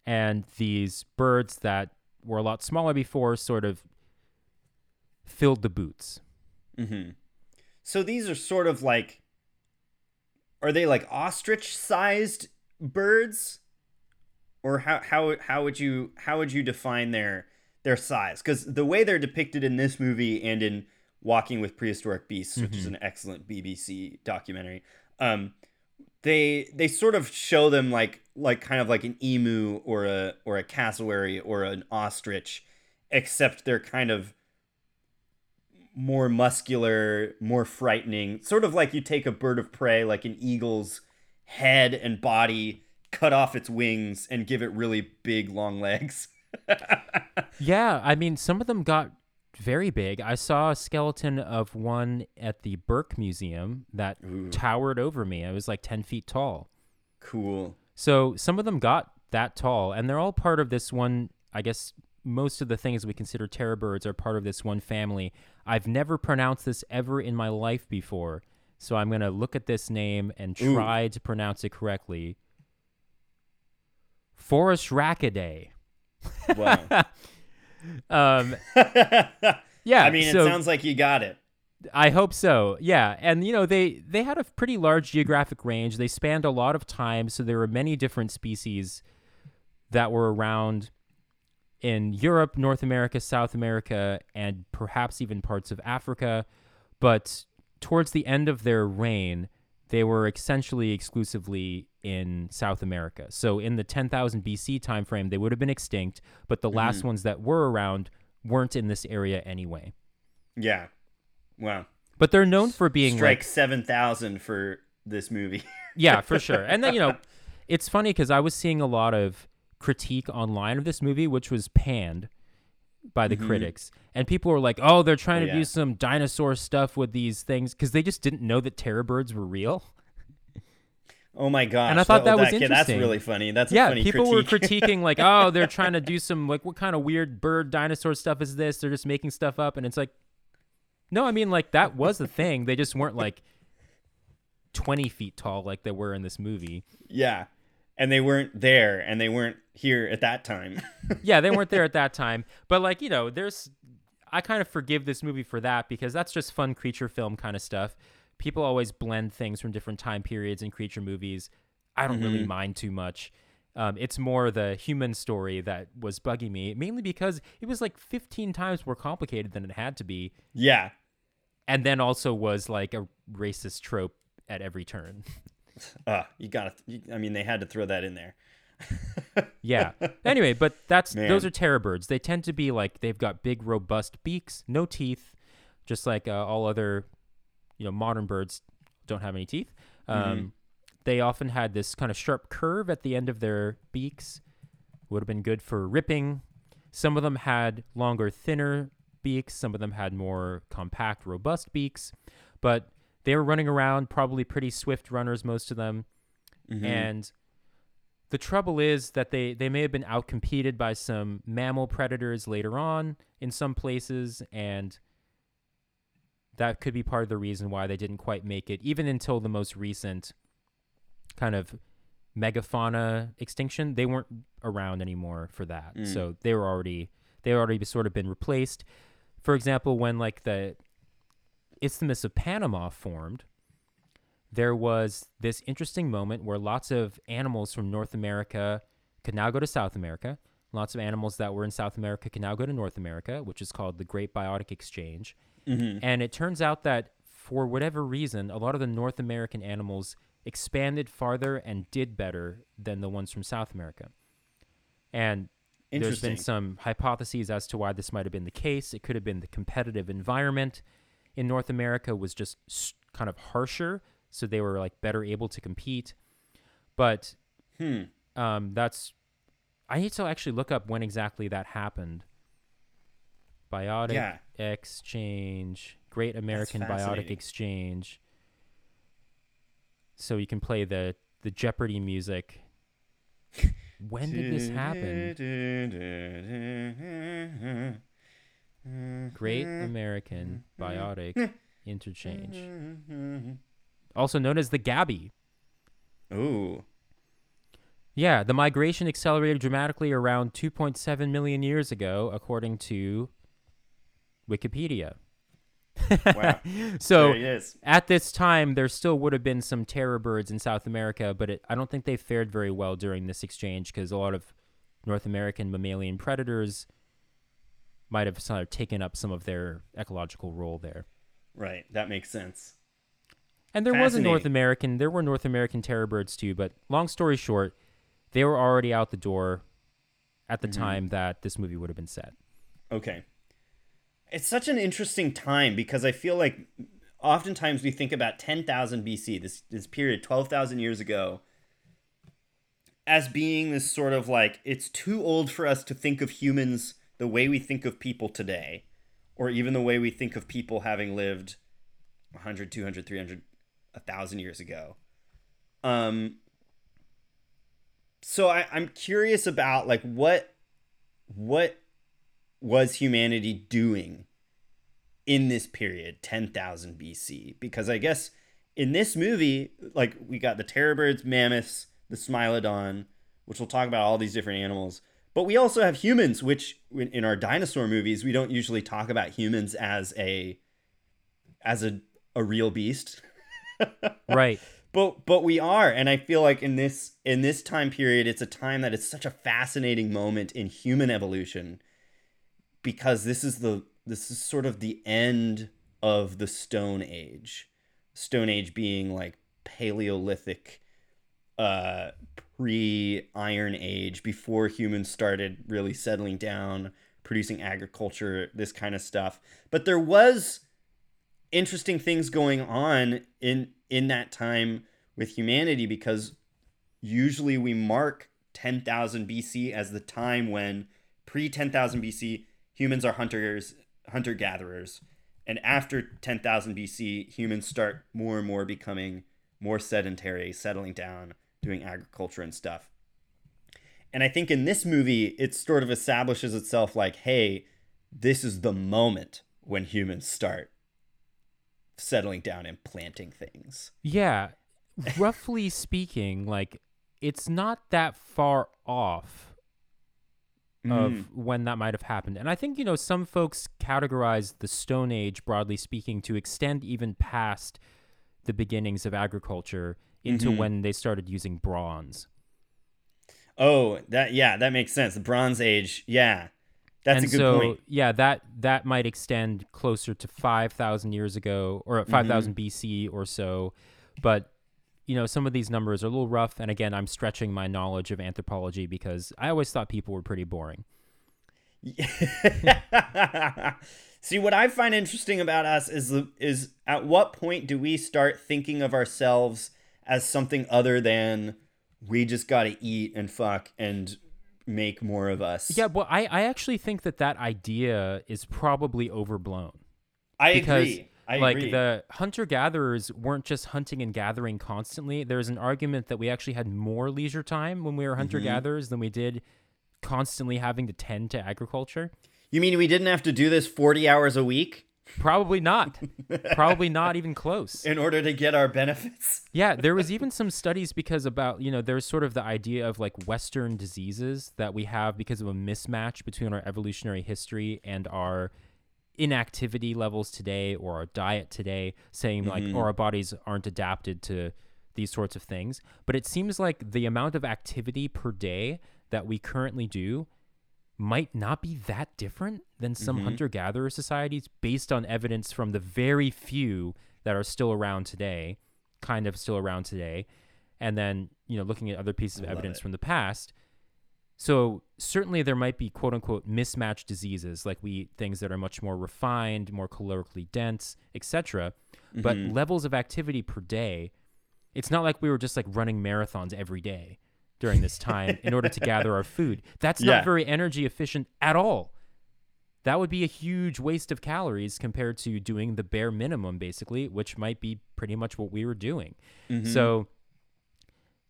A: and these birds that were a lot smaller before sort of filled the boots.
B: Mm-hmm. So these are sort of like, are they like ostrich-sized birds, or how how how would you how would you define their their size? Because the way they're depicted in this movie and in Walking with Prehistoric Beasts, which is an excellent BBC documentary, um, they they sort of show them like like kind of like an emu or a or a cassowary or an ostrich, except they're kind of more muscular, more frightening. Sort of like you take a bird of prey, like an eagle's head and body, cut off its wings, and give it really big, long legs. *laughs*
A: Yeah, I mean, some of them got very big. I saw a skeleton of one at the Burke Museum that
B: Ooh.
A: towered over me. I was like 10 feet tall.
B: Cool.
A: So some of them got that tall, and they're all part of this one. I guess most of the things we consider terror birds are part of this one family. I've never pronounced this ever in my life before, so I'm going to look at this name and
B: Ooh.
A: try to pronounce it correctly. Phorusrhacidae.
B: Wow. *laughs*
A: Um, *laughs* yeah,
B: I mean,
A: so-
B: it sounds like you got it.
A: I hope so. Yeah, and you know they they had a pretty large geographic range. They spanned a lot of time, so there were many different species that were around in Europe, North America, South America, and perhaps even parts of Africa. But towards the end of their reign, they were essentially exclusively in South America. So in the 10,000 BC timeframe, they would have been extinct, but the last mm. ones that were around weren't in this area anyway.
B: Yeah. Wow.
A: But they're known for being
B: Strike
A: like,
B: 7,000 for this movie. *laughs*
A: yeah, for sure. And then you know, it's funny because I was seeing a lot of critique online of this movie, which was panned by the critics, and people were like, "Oh, they're trying
B: Mm-hmm. Oh,
A: to
B: yeah.
A: do some dinosaur stuff with these things," because they just didn't know that terror birds were real.
B: Oh my gosh.
A: And I thought that was
B: kid- That's really funny. That's a
A: yeah,
B: funny
A: people
B: critique.
A: were *laughs* critiquing like, "Oh, they're trying to do some like what kind of weird bird dinosaur stuff is this? They're just making stuff up," and it's like, no, I mean like that was the *laughs* thing. They just weren't like twenty feet tall like they were in this movie.
B: yeah. And they weren't there and they weren't here at that time. *laughs*
A: yeah, they weren't there at that time. But like, you know, there's I kind of forgive this movie for that because that's just fun creature film kind of stuff. People always blend things from different time periods in creature movies. I don't really mm-hmm. mind too much. Um, it's more the human story that was bugging me, mainly because it was like 15 times more complicated than it had to be,
B: yeah.
A: and then also was like a racist trope at every turn.
B: Uh, *laughs* you got to, I mean, they had to throw that in there. *laughs*
A: Yeah. Anyway, but that's
B: Man.
A: those are terror birds. They tend to be like they've got big, robust beaks, no teeth, just like uh, all other, you know, modern birds don't have any teeth. Um, They often had this kind of sharp curve at the end of their beaks. Would have been good for ripping. Some of them had longer, thinner beaks. Some of them had more compact, robust beaks. But they were running around, probably pretty swift runners, most of them. Mm-hmm. And the trouble is that they, they may have been outcompeted by some mammal predators later on in some places, and that could be part of the reason why they didn't quite make it, even until the most recent kind of megafauna extinction. They weren't around anymore for that,
B: Mm.
A: so they were already they already sort of been replaced. For example, when like the Isthmus of Panama formed, there was this interesting moment where lots of animals from North America could now go to South America. Lots of animals that were in South America can now go to North America, which is called the Great Biotic Exchange.
B: Mm-hmm.
A: And it turns out that for whatever reason, a lot of the North American animals expanded farther and did better than the ones from South America. And there's been some hypotheses as to why this might have been the case. It could have been the competitive environment in North America was just kind of harsher, so they were like better able to compete. But
B: Hmm.
A: um, that's I need to actually look up when exactly that happened. Biotic
B: Yeah.
A: Exchange, Great American Biotic. Exchange. So you can play the the Jeopardy music. *laughs* when did this happen? Great American Biotic Interchange, also known as the Gabby.
B: Ooh.
A: Yeah, the migration accelerated dramatically around 2.7 million years ago, according to Wikipedia.
B: Wow. *laughs*
A: So at this time, there still would have been some terror birds in South America, but it, I don't think they fared very well during this exchange because a lot of North American mammalian predators might have sort of taken up some of their ecological role there.
B: Right. That makes sense.
A: And there was a North American, there were North American terror birds too, but long story short, they were already out the door at the
B: Mhm.
A: time that this movie would have been set.
B: Okay. It's such an interesting time because I feel like oftentimes we think about 10,000 BC, this this period 12,000 years ago, as being this sort of like it's too old for us to think of humans the way we think of people today or even the way we think of people having lived 100, 200, 300, 1000 years ago. Um so I, I'm curious about like what what was humanity doing in this period 10,000 BC because I guess in this movie like we got the terror birds mammoths the smilodon which we'll talk about all these different animals. But we also have humans which in in our dinosaur movies we don't usually talk about humans as a as a a real beast. *laughs*
A: Right.
B: but but we are. And i feel like in this in this time period it's a time that is such a fascinating moment in human evolution because this is the this is sort of the end of the stone age. Stone age being like paleolithic uh pre iron age before humans started really settling down producing agriculture this kind of stuff. But there was interesting things going on in in that time with humanity because usually we mark 10,000 BC as the time when pre 10,000 BC humans are hunters hunter gatherers and after 10,000 BC humans start more and more becoming more sedentary settling down doing agriculture and stuff and I think in this movie it sort of establishes itself like hey this is the moment when humans start settling down and planting things.
A: Yeah. Roughly speaking, like it's not that far off of
B: Mm.
A: when that might have happened. And I think, you know, some folks categorize the Stone Age, broadly speaking, to extend even past the beginnings of agriculture into
B: Mhm.
A: when they started using bronze.
B: Oh, that yeah, that makes sense. The Bronze Age, yeah, that's
A: and
B: a good
A: so,
B: point.
A: Yeah, that that might extend closer to five thousand years ago or five
B: Mm-hmm.
A: BC or so. But you know, some of these numbers are a little rough. And again, I'm stretching my knowledge of anthropology because I always thought people were pretty boring. *laughs*
B: See, what I find interesting about us is the, is at what point do we start thinking of ourselves as something other than we just got to eat and fuck and make more of us?
A: Yeah, well, I, I actually think that that idea is probably overblown.
B: I
A: because
B: agree. I
A: like
B: agree.
A: the hunter gatherers weren't just hunting and gathering constantly. There's an argument that we actually had more leisure time when we were mm-hmm. hunter gatherers than we did constantly having to tend to agriculture.
B: you mean we didn't have to do this forty hours a week
A: Probably not. *laughs* Probably not even close.
B: in order to get our benefits?
A: Yeah, there was even some studies because about, you know, there's sort of the idea of like Western diseases that we have because of a mismatch between our evolutionary history and our inactivity levels today or our diet today, saying like, oh, our bodies aren't adapted to these sorts of things. But it seems like the amount of activity per day that we currently do might not be that different than some
B: Mhm.
A: hunter gatherer societies based on evidence from the very few that are still around today, kind of still around today. And then, you know, looking at other pieces of
B: I
A: evidence
B: it.
A: from the past. So certainly there might be quote unquote mismatched diseases, like we eat things that are much more refined, more calorically dense, etc. But
B: Mhm.
A: levels of activity per day, it's not like we were just like running marathons every day during this time in order to gather our food. That's
B: Yeah.
A: not very energy efficient at all. That would be a huge waste of calories compared to doing the bare minimum, basically, which might be pretty much what we were doing.
B: Mhm.
A: So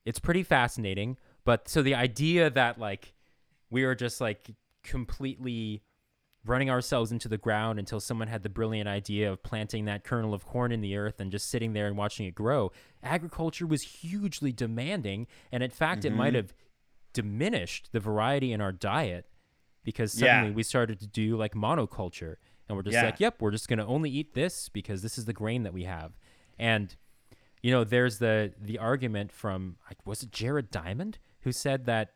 A: it's pretty fascinating. But so the idea that like we were just like completely running ourselves into the ground until someone had the brilliant idea of planting that kernel of corn in the earth and just sitting there and watching it grow. Agriculture was hugely demanding. And in fact, it might
B: Mhm.
A: have diminished the variety in our diet because
B: Yeah.
A: suddenly we started to do like monoculture. And we're just
B: Yeah.
A: like, yep, we're just going to only eat this because this is the grain that we have. And you know, there's the the argument from like was it Jared Diamond who said that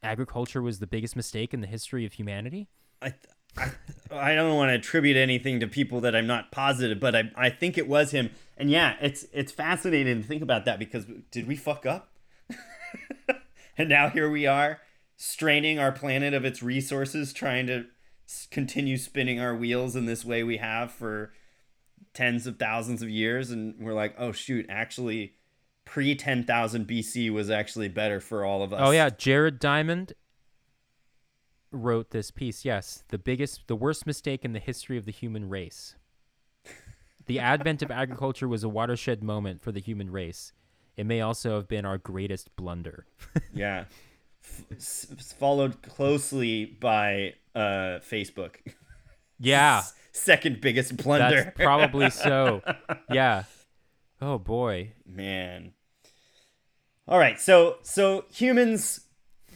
A: agriculture was the biggest mistake in the history of humanity?
B: I, I, I don't want to attribute anything to people that I'm not positive, but I, I think it was him. And yeah, it's it's fascinating to think about that because did we fuck up? *laughs* and now here we are, straining our planet of its resources, trying to continue spinning our wheels in this way we have for tens of thousands of years, and we're like, oh shoot, actually, pre ten thousand BC was actually better for all of us.
A: Oh yeah, Jared Diamond wrote this piece. Yes, the biggest the worst mistake in the history of the human race. The advent of agriculture was a watershed moment for the human race. It may also have been our greatest blunder. *laughs*
B: Yeah. F- s- followed closely by uh, Facebook. *laughs*
A: Yeah.
B: S- Second biggest blunder.
A: That's probably so. *laughs* Yeah. Oh boy.
B: Man. All right. So so humans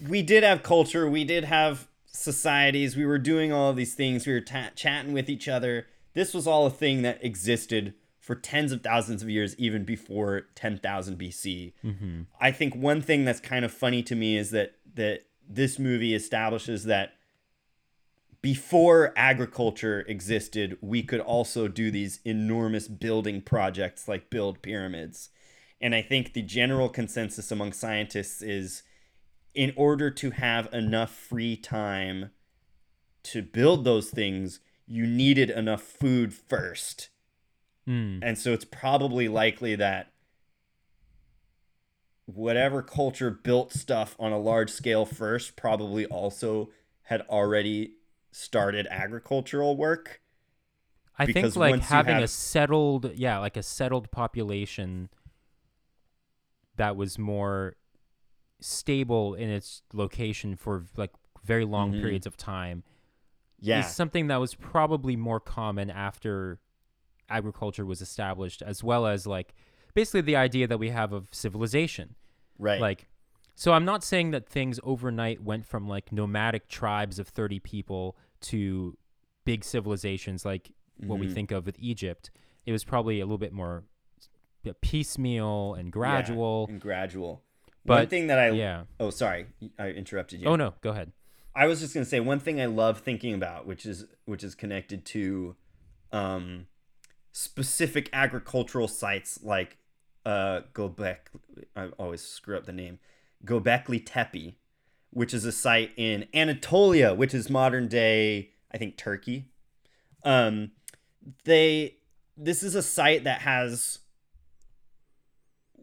B: we did have culture, we did have societies, we were doing all of these things, we were ta- chatting with each other. This was all a thing that existed for tens of thousands of years even before 10,000 BC.
A: Mm-hmm.
B: I think one thing that's kind of funny to me is that that this movie establishes that before agriculture existed, we could also do these enormous building projects like build pyramids. And I think the general consensus among scientists is in order to have enough free time to build those things, you needed enough food first.
A: Mm.
B: And so it's probably likely that whatever culture built stuff on a large scale first probably also had already started agricultural work.
A: I think like having a settled, yeah, like a settled population that was more stable in its location for like very long
B: Mhm.
A: periods of time
B: Yeah.
A: is something that was probably more common after agriculture was established, as well as like basically the idea that we have of civilization.
B: right.
A: Like, so I'm not saying that things overnight went from like nomadic tribes of 30 people to big civilizations like what we
B: Mhm.
A: think of with Egypt. It was probably a little bit more piecemeal and gradual.
B: and gradual.
A: But, one
B: thing that I
A: yeah.
B: Oh, sorry. I interrupted you.
A: Oh no, go ahead.
B: I was just gonna say one thing I love thinking about, which is which is connected to um, specific agricultural sites like uh, Gobek. I always screw up the name. Gobekli Tepe, which is a site in Anatolia, which is modern day, I think Turkey. Um, they this is a site that has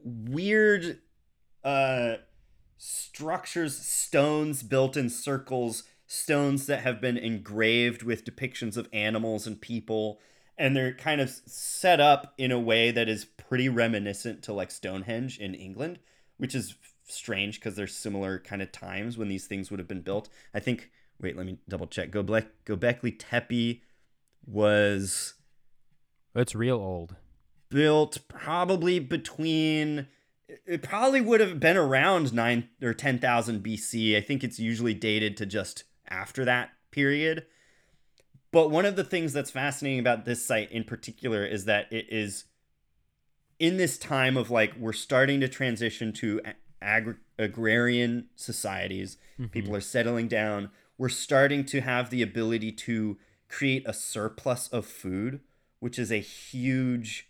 B: weird uh structures, stones built in circles, stones that have been engraved with depictions of animals and people, and they're kind of set up in a way that is pretty reminiscent to like Stonehenge in England, which is strange because there's similar kind of times when these things would have been built. I think. Wait, let me double check. Gobek Gobekli Tepe was
A: It's real old.
B: Built probably between it probably would have been around 9 or 10,000 BC. I think it's usually dated to just after that period. But one of the things that's fascinating about this site in particular is that it is in this time of like we're starting to transition to agri- agrarian societies.
A: Mhm.
B: People are settling down. we're starting to have the ability to create a surplus of food, which is a huge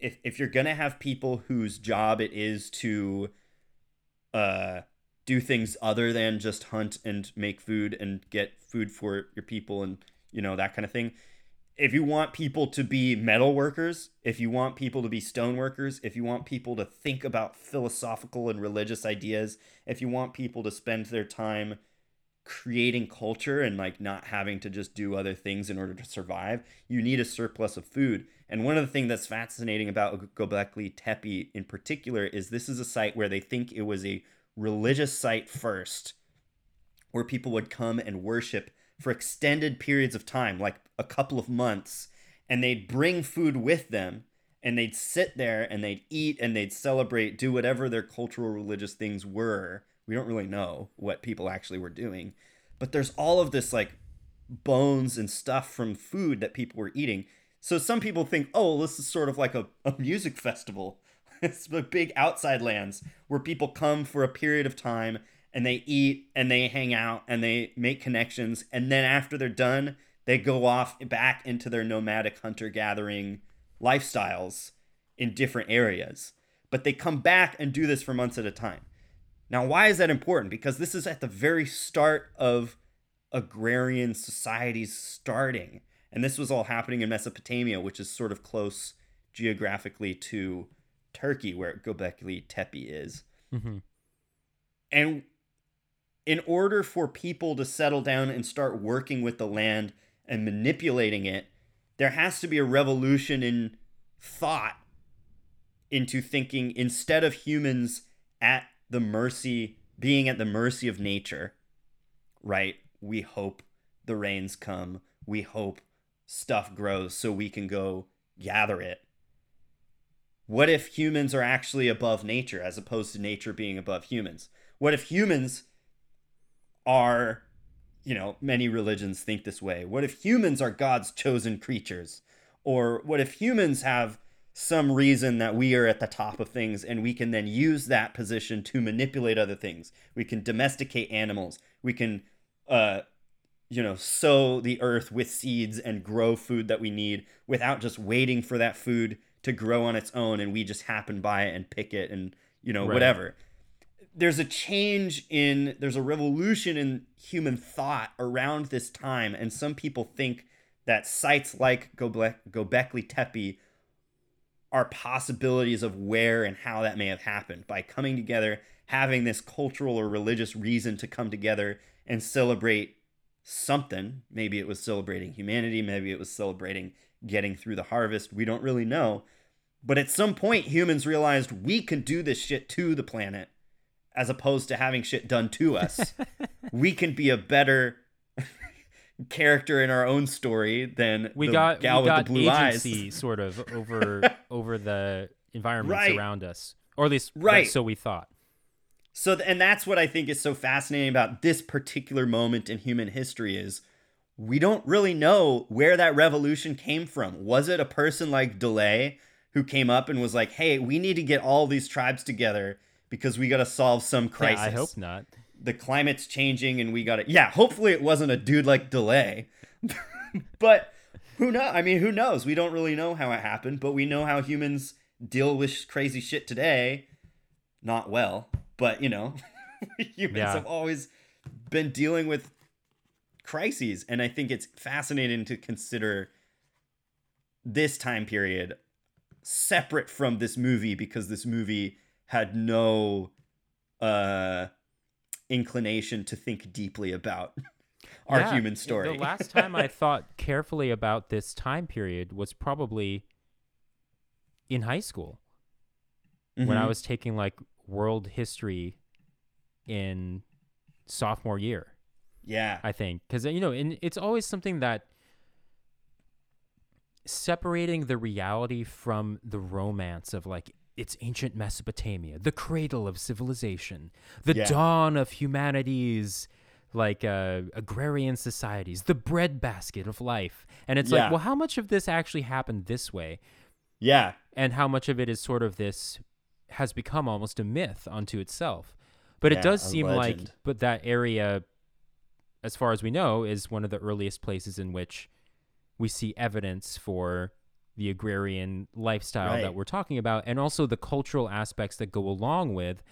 B: if if you're to have people whose job it is to uh do things other than just hunt and make food and get food for your people and you know that kind of thing if you want people to be metal workers, if you want people to be stone workers, if you want people to think about philosophical and religious ideas, if you want people to spend their time creating culture and like not having to just do other things in order to survive, you need a surplus of food. And one of the things that's fascinating about Göbekli Tepe in particular is this is a site where they think it was a religious site first, where people would come and worship for extended periods of time, like a couple of months, and they'd bring food with them and they'd sit there and they'd eat and they'd celebrate, do whatever their cultural religious things were. We don't really know what people actually were doing, but there's all of this like bones and stuff from food that people were eating. So some people think, oh, this is sort of like a, a music festival. *laughs* it's the big outside lands where people come for a period of time and they eat and they hang out and they make connections and then after they're done they go off back into their nomadic hunter gathering lifestyles in different areas but they come back and do this for months at a time now why is that important because this is at the very start of agrarian societies starting and this was all happening in mesopotamia which is sort of close geographically to turkey where Göbekli Tepe is
A: Mm-hmm.
B: and in order for people to settle down and start working with the land and manipulating it, there has to be a revolution in thought into thinking instead of humans at the mercy, being at the mercy of nature, right? We hope the rains come. We hope stuff grows so we can go gather it. What if humans are actually above nature as opposed to nature being above humans? What if humans are, you know, many religions think this way. What if humans are God's chosen creatures? Or what if humans have some reason that we are at the top of things and we can then use that position to manipulate other things? We can domesticate animals. We can, uh, you know, sow the earth with seeds and grow food that we need without just waiting for that food to grow on its own and we just happen by it and pick it and, you know,
A: Right.
B: whatever there's a change in there's a revolution in human thought around this time and some people think that sites like Göbek, Göbekli Tepe are possibilities of where and how that may have happened by coming together having this cultural or religious reason to come together and celebrate something. Maybe it was celebrating humanity maybe it was celebrating getting through the harvest. We don't really know. But at some point humans realized we can do this shit to the planet as opposed to having shit done to us. *laughs* we can be a better character in our own story than
A: We got
B: gal
A: we got
B: with the blue
A: agency
B: eyes.
A: sort of over *laughs* over the environments
B: Right.
A: around us, or at least
B: Right.
A: so we thought.
B: So, th- and that's what I think is so fascinating about this particular moment in human history is we don't really know where that revolution came from. Was it a person like D'Leh who came up and was like, "Hey, we need to get all these tribes together because we got to solve some crisis."
A: Yeah, I hope not.
B: The climate's changing and we got to yeah hopefully it wasn't a dude like D'Leh. *laughs* But who know i mean who knows? We don't really know how it happened but we know how humans deal with crazy shit today. Not well but you know *laughs* humans
A: Yeah.
B: have always been dealing with crises and i think it's fascinating to consider this time period separate from this movie because this movie had no uh inclination to think deeply about *laughs* our
A: Yeah,
B: human story.
A: The *laughs* last time I thought carefully about this time period was probably in high school when I
B: Mhm.
A: was taking like world history in sophomore year.
B: yeah,
A: I think because you know, and it's always something that separating the reality from the romance of like it's ancient Mesopotamia, the cradle of civilization, the
B: Yeah.
A: dawn of humanity's like uh, agrarian societies, the breadbasket of life, and it's
B: Yeah.
A: like, well, how much of this actually happened this way,
B: yeah,
A: and how much of it is sort of this has become almost a myth unto itself. But
B: Yeah,
A: it does seem like, but that area as far as we know, is one of the earliest places in which we see evidence for the agrarian lifestyle
B: Right.
A: that we're talking about, and also the cultural aspects that go along with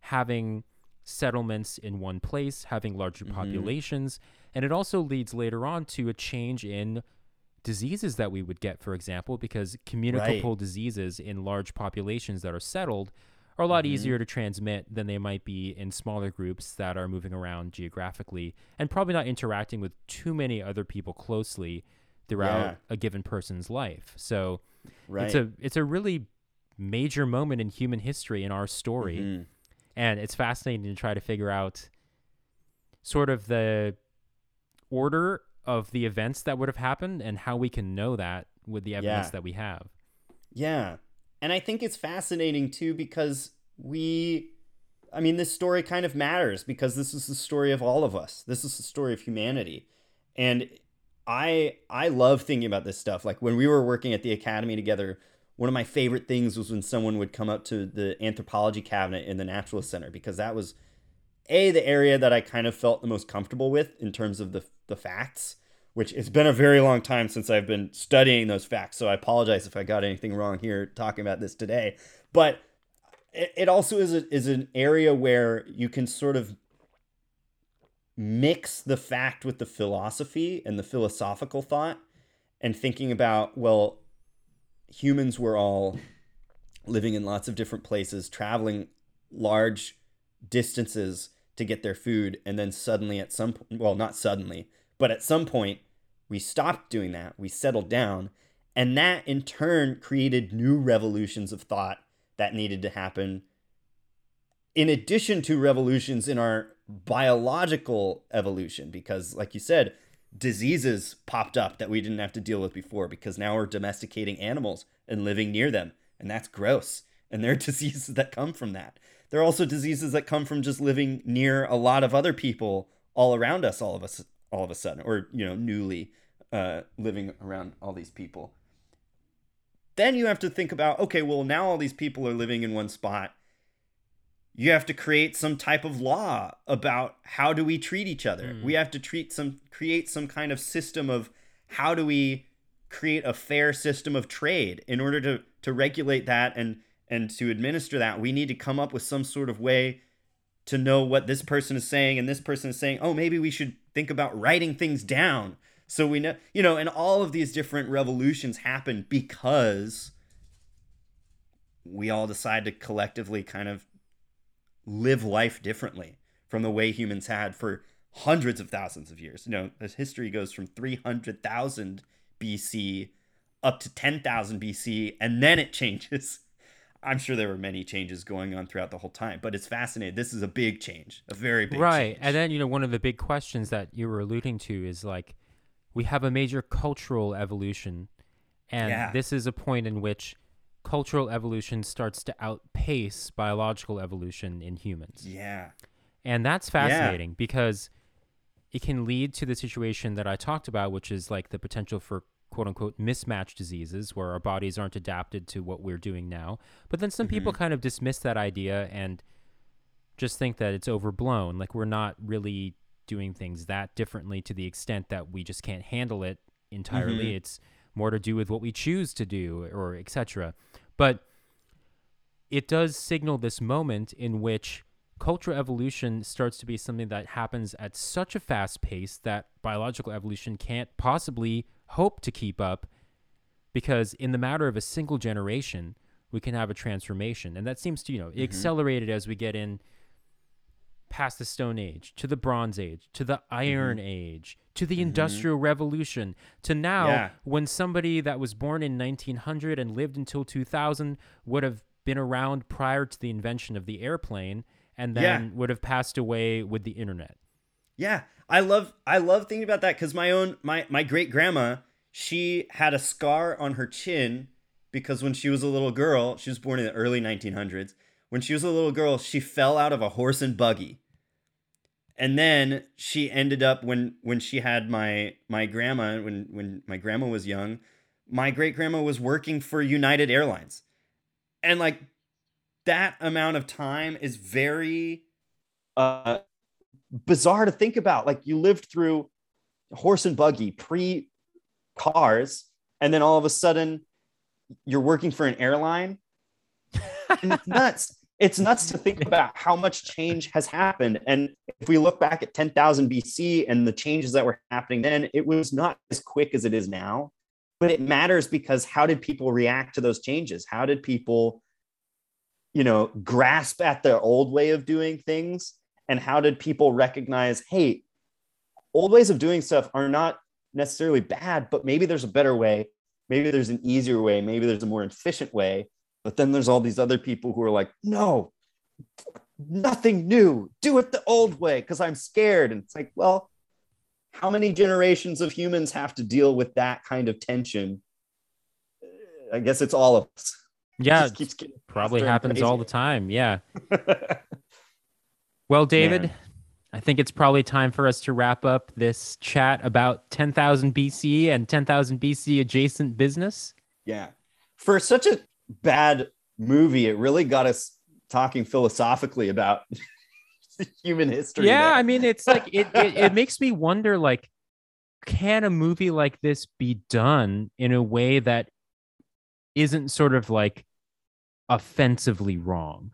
A: having settlements in one place, having larger
B: Mm-hmm.
A: populations, and it also leads later on to a change in diseases that we would get, for example, because communicable diseases in large populations that are settled are a lot
B: Mm-hmm.
A: easier to transmit than they might be in smaller groups that are moving around geographically and probably not interacting with too many other people closely throughout
B: Yeah.
A: a given person's life. So
B: Right.
A: it's a it's a really major moment in human history in our story
B: Mhm.
A: and it's fascinating to try to figure out sort of the order of the events that would have happened and how we can know that with the evidence
B: Yeah.
A: that we have.
B: Yeah. And I think it's fascinating too because we I mean this story kind of matters because this is the story of all of us. This is the story of humanity. And I I love thinking about this stuff. Like when we were working at the academy together, one of my favorite things was when someone would come up to the anthropology cabinet in the naturalist center because that was a the area that I kind of felt the most comfortable with in terms of the the facts, which it's been a very long time since I've been studying those facts. So I apologize if I got anything wrong here talking about this today. But it, also is a, is an area where you can sort of mix the fact with the philosophy and the philosophical thought and thinking about well humans were all living in lots of different places traveling large distances to get their food. And then suddenly at some well not suddenly but at some point we stopped doing that. We settled down. And that in turn created new revolutions of thought that needed to happen. In addition to revolutions in our biological evolution because like you said diseases popped up that we didn't have to deal with before because now we're domesticating animals and living near them and that's gross. And there are *laughs* diseases that come from that. There are also diseases that come from just living near a lot of other people all around us all of us all of a sudden or you know newly uh, living around all these people. Then you have to think about okay well now all these people are living in one spot you have to create some type of law about how do we treat each other.
A: Mm.
B: we have to treat some create some kind of system of how do we create a fair system of trade. In order to to regulate that and and to administer that we need to come up with some sort of way to know what this person is saying and this person is saying oh maybe we should think about writing things down. So we know you know and all of these different revolutions happen because we all decide to collectively kind of live life differently from the way humans had for hundreds of thousands of years. You know, this history goes from 300,000 BC up to 10,000 BC, and then it *laughs* changes. I'm sure there were many changes going on throughout the whole time, but it's fascinating. This is a big change, a very big change.
A: right.
B: change.
A: And then, you know, one of the big questions that you were alluding to is like we have a major cultural evolution and
B: Yeah.
A: this is a point in which cultural evolution starts to outpace biological evolution in humans.
B: yeah.
A: And that's fascinating because it can lead to the situation that I talked about, which is like the potential for quote unquote mismatch diseases where our bodies aren't adapted to what we're doing now. But then some people kind of dismiss that idea and just think that it's overblown. Like we're not really doing things that differently to the extent that we just can't handle it entirely.
B: Mhm.
A: It's more to do with what we choose to do or etc. But it does signal this moment in which cultural evolution starts to be something that happens at such a fast pace that biological evolution can't possibly hope to keep up because in the matter of a single generation we can have a transformation. And that seems to you know mm-hmm. accelerate it as we get in past the stone age to the bronze age to the iron mm-hmm. age to the mm-hmm. industrial revolution to now
B: Yeah.
A: when somebody that was born in 1900 and lived until 2000 would have been around prior to the invention of the airplane and then
B: Yeah.
A: would have passed away with the internet
B: Yeah, I love I love thinking about that because my own my my great grandma she had a scar on her chin because when she was a little girl she was born in the early 1900s when she was a little girl she fell out of a horse and buggy and then she ended up when when she had my my grandma when when my grandma was young my great grandma was working for United Airlines and like that amount of time is very uh bizarre to think about. Like you lived through horse and buggy, pre cars, and then all of a sudden you're working for an airline. *laughs* and it's nuts. It's nuts to think *laughs* about how much change has happened. And if we look back at 10,000 BC and the changes that were happening then, it was not as quick as it is now. But it matters because how did people react to those changes? How did people, you know, grasp at their old way of doing things? And how did people recognize, hey, old ways of doing stuff are not necessarily bad, but maybe there's a better way. Maybe there's an easier way. Maybe there's a more efficient way. But then there's all these other people who are like, no, nothing new. Do it the old way because I'm scared. And it's like, well, how many generations of humans have to deal with that kind of tension? Uh, I guess it's all of us. *laughs*
A: Yeah, probably happens all the time. Yeah. *laughs* well, David, Man. I think it's probably time for us to wrap up this chat about 10,000 BC and 10,000 BC adjacent business.
B: Yeah. For such a bad movie, it really got us talking philosophically about *laughs* human history.
A: Yeah. I mean, it's like it, it it *laughs* makes me wonder like can a movie like this be done in a way that isn't sort of like offensively wrong?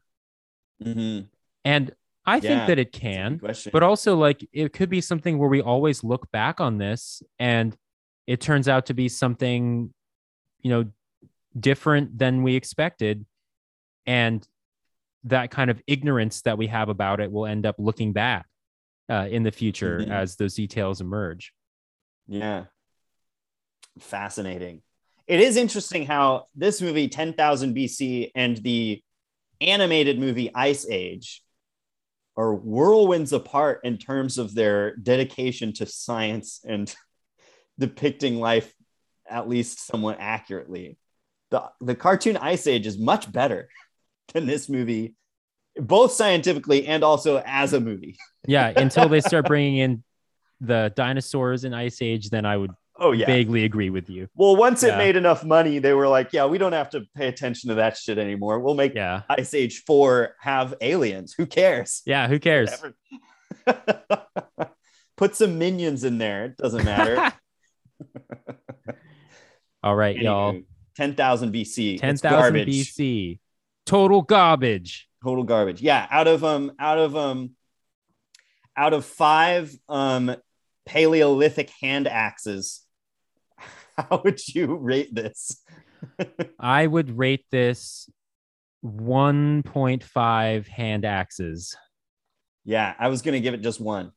B: Mm-hmm.
A: And I yeah, think that it can, but also like it could be something where we always look back on this and it turns out to be something, you know, different than we expected. And that kind of ignorance that we have about it will end up looking bad uh, in the future mm-hmm. as those details emerge.
B: Yeah. Fascinating. It is interesting how this movie, 10,000 BC, and the animated movie Ice Age are whirlwinds apart in terms of their dedication to science and *laughs* depicting life at least somewhat accurately. The, the cartoon Ice Age is much better than this movie, both scientifically and also as a movie.
A: yeah, *laughs* until they start bringing in the dinosaurs in Ice Age, then I would oh yeah vaguely agree with you.
B: Well, once yeah. it made enough money, they were like, yeah, we don't have to pay attention to that shit anymore. We'll make yeah. Ice Age four have aliens. Who cares?
A: Yeah, who cares? *laughs*
B: Put some minions in there. It doesn't matter. *laughs*
A: All right, y'all.
B: 10,000 BC.
A: 10,000 BC total garbage.
B: Total garbage. Yeah out of um out of um out of five um paleolithic hand axes *laughs* how would you rate this? *laughs*
A: I would rate this 1.5 hand axes.
B: Yeah i was gonna give it just one.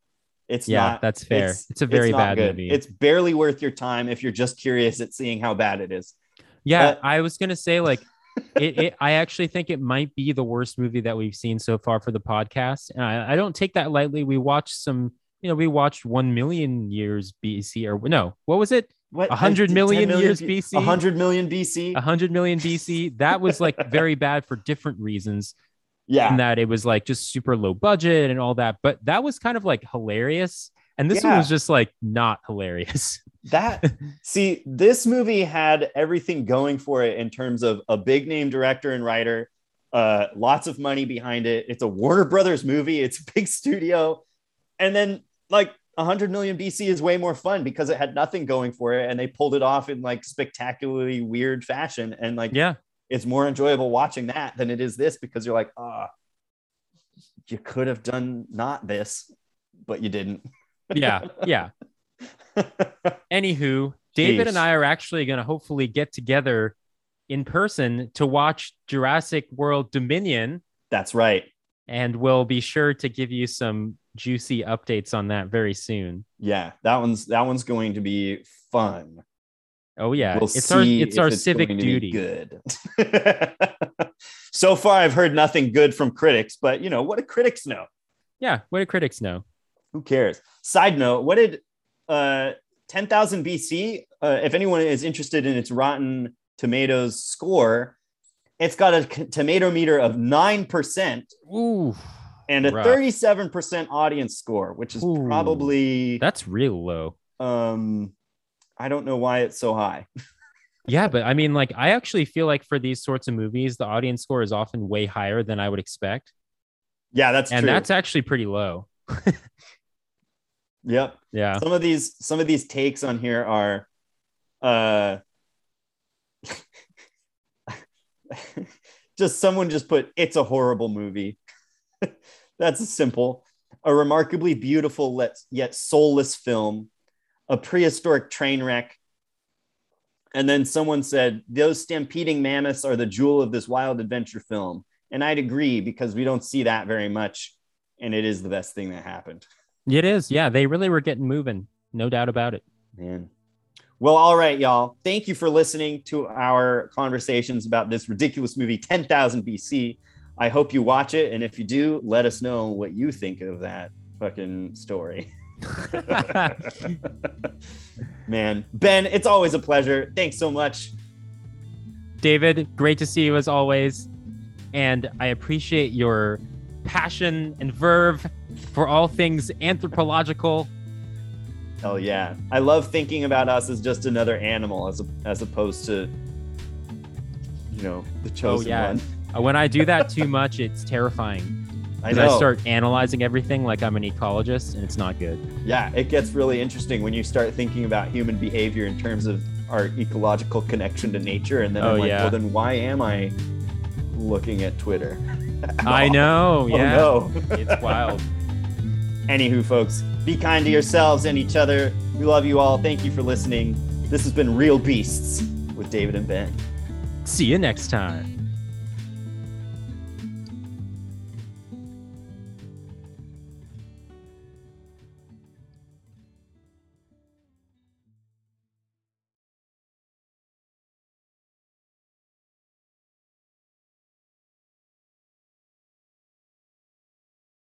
B: It's
A: yeah
B: not
A: that's fair. it's, it's a very it's bad
B: good.
A: movie.
B: It's barely worth your time if you're just curious at seeing how bad it is
A: yeah but, i was gonna say like *laughs* it, it, I actually think it might be the worst movie that we've seen so far for the podcast, and I, I don't take that lightly. We watched some, you know, we watched one million years BC, or no, what was it? What? A hundred million, million years BC.
B: A hundred million BC.
A: A hundred million BC. That was like *laughs* very bad for different reasons.
B: Yeah.
A: And that it was like just super low budget and all that, but that was kind of like hilarious. And this yeah. one was just like not hilarious. *laughs*
B: That see, this movie had everything going for it in terms of a big name director and writer, uh, lots of money behind it. It's a Warner Brothers movie, it's a big *laughs* studio. And then like 100 million BC is way more fun because it had nothing going for it and they pulled it off in like spectacularly weird fashion. And like,
A: yeah,
B: it's more enjoyable watching that than it is this because you're like, ah, oh, you could have done not this, but you didn't
A: yeah, yeah. Anywho, David Jeez. and I are actually going to hopefully get together in person to watch Jurassic World Dominion.
B: That's right.
A: And we'll be sure to give you some juicy updates on that very soon.
B: Yeah, that one's that one's going to be fun.
A: Oh yeah, we'll it's our it's our it's civic duty.
B: Good. *laughs* so far, I've heard nothing good from critics, but you know what do critics know?
A: Yeah, what do critics know?
B: Who cares? Side note: What did uh, 10,000 BC? Uh, if anyone is interested in its Rotten Tomatoes score, it's got a tomato meter of nine percent.
A: Ooh.
B: And a 37% audience score, which is Ooh, probably
A: that's real low.
B: Um, I don't know why it's so high. *laughs*
A: yeah, but I mean, like, I actually feel like for these sorts of movies, the audience score is often way higher than I would expect.
B: Yeah, that's
A: and
B: true.
A: that's actually pretty low. *laughs*
B: Yep.
A: Yeah.
B: Some of these some of these takes on here are uh *laughs* just someone just put it's a horrible movie. *laughs* That's simple. A remarkably beautiful yet soulless film, a prehistoric train wreck. And then someone said, Those stampeding mammoths are the jewel of this wild adventure film. And I'd agree because we don't see that very much. And it is the best thing that happened.
A: It is. Yeah. They really were getting moving. No doubt about it.
B: Man. Well, all right, y'all. Thank you for listening to our conversations about this ridiculous movie, 10,000 BC. I hope you watch it. And if you do, let us know what you think of that fucking story. *laughs* Man, Ben, it's always a pleasure. Thanks so much.
A: David, great to see you as always. And I appreciate your passion and verve for all things anthropological.
B: Hell yeah. I love thinking about us as just another animal as, a, as opposed to, you know, the chosen
A: yeah.
B: one.
A: Uh, When I do that too much, it's terrifying. *laughs*
B: I.
A: I start analyzing everything like I'm an ecologist, and it's not good.
B: Yeah, it gets really interesting when you start thinking about human behavior in terms of our ecological connection to nature. And then
A: Oh,
B: I'm like,
A: yeah.
B: well, then why am I looking at Twitter? *laughs*
A: I know. *laughs*
B: Oh,
A: Yeah.
B: no.
A: It's wild.
B: Anywho, folks, be kind to yourselves and each other. We love you all. Thank you for listening. This has been Real Beasts with David and Ben.
A: See you next time.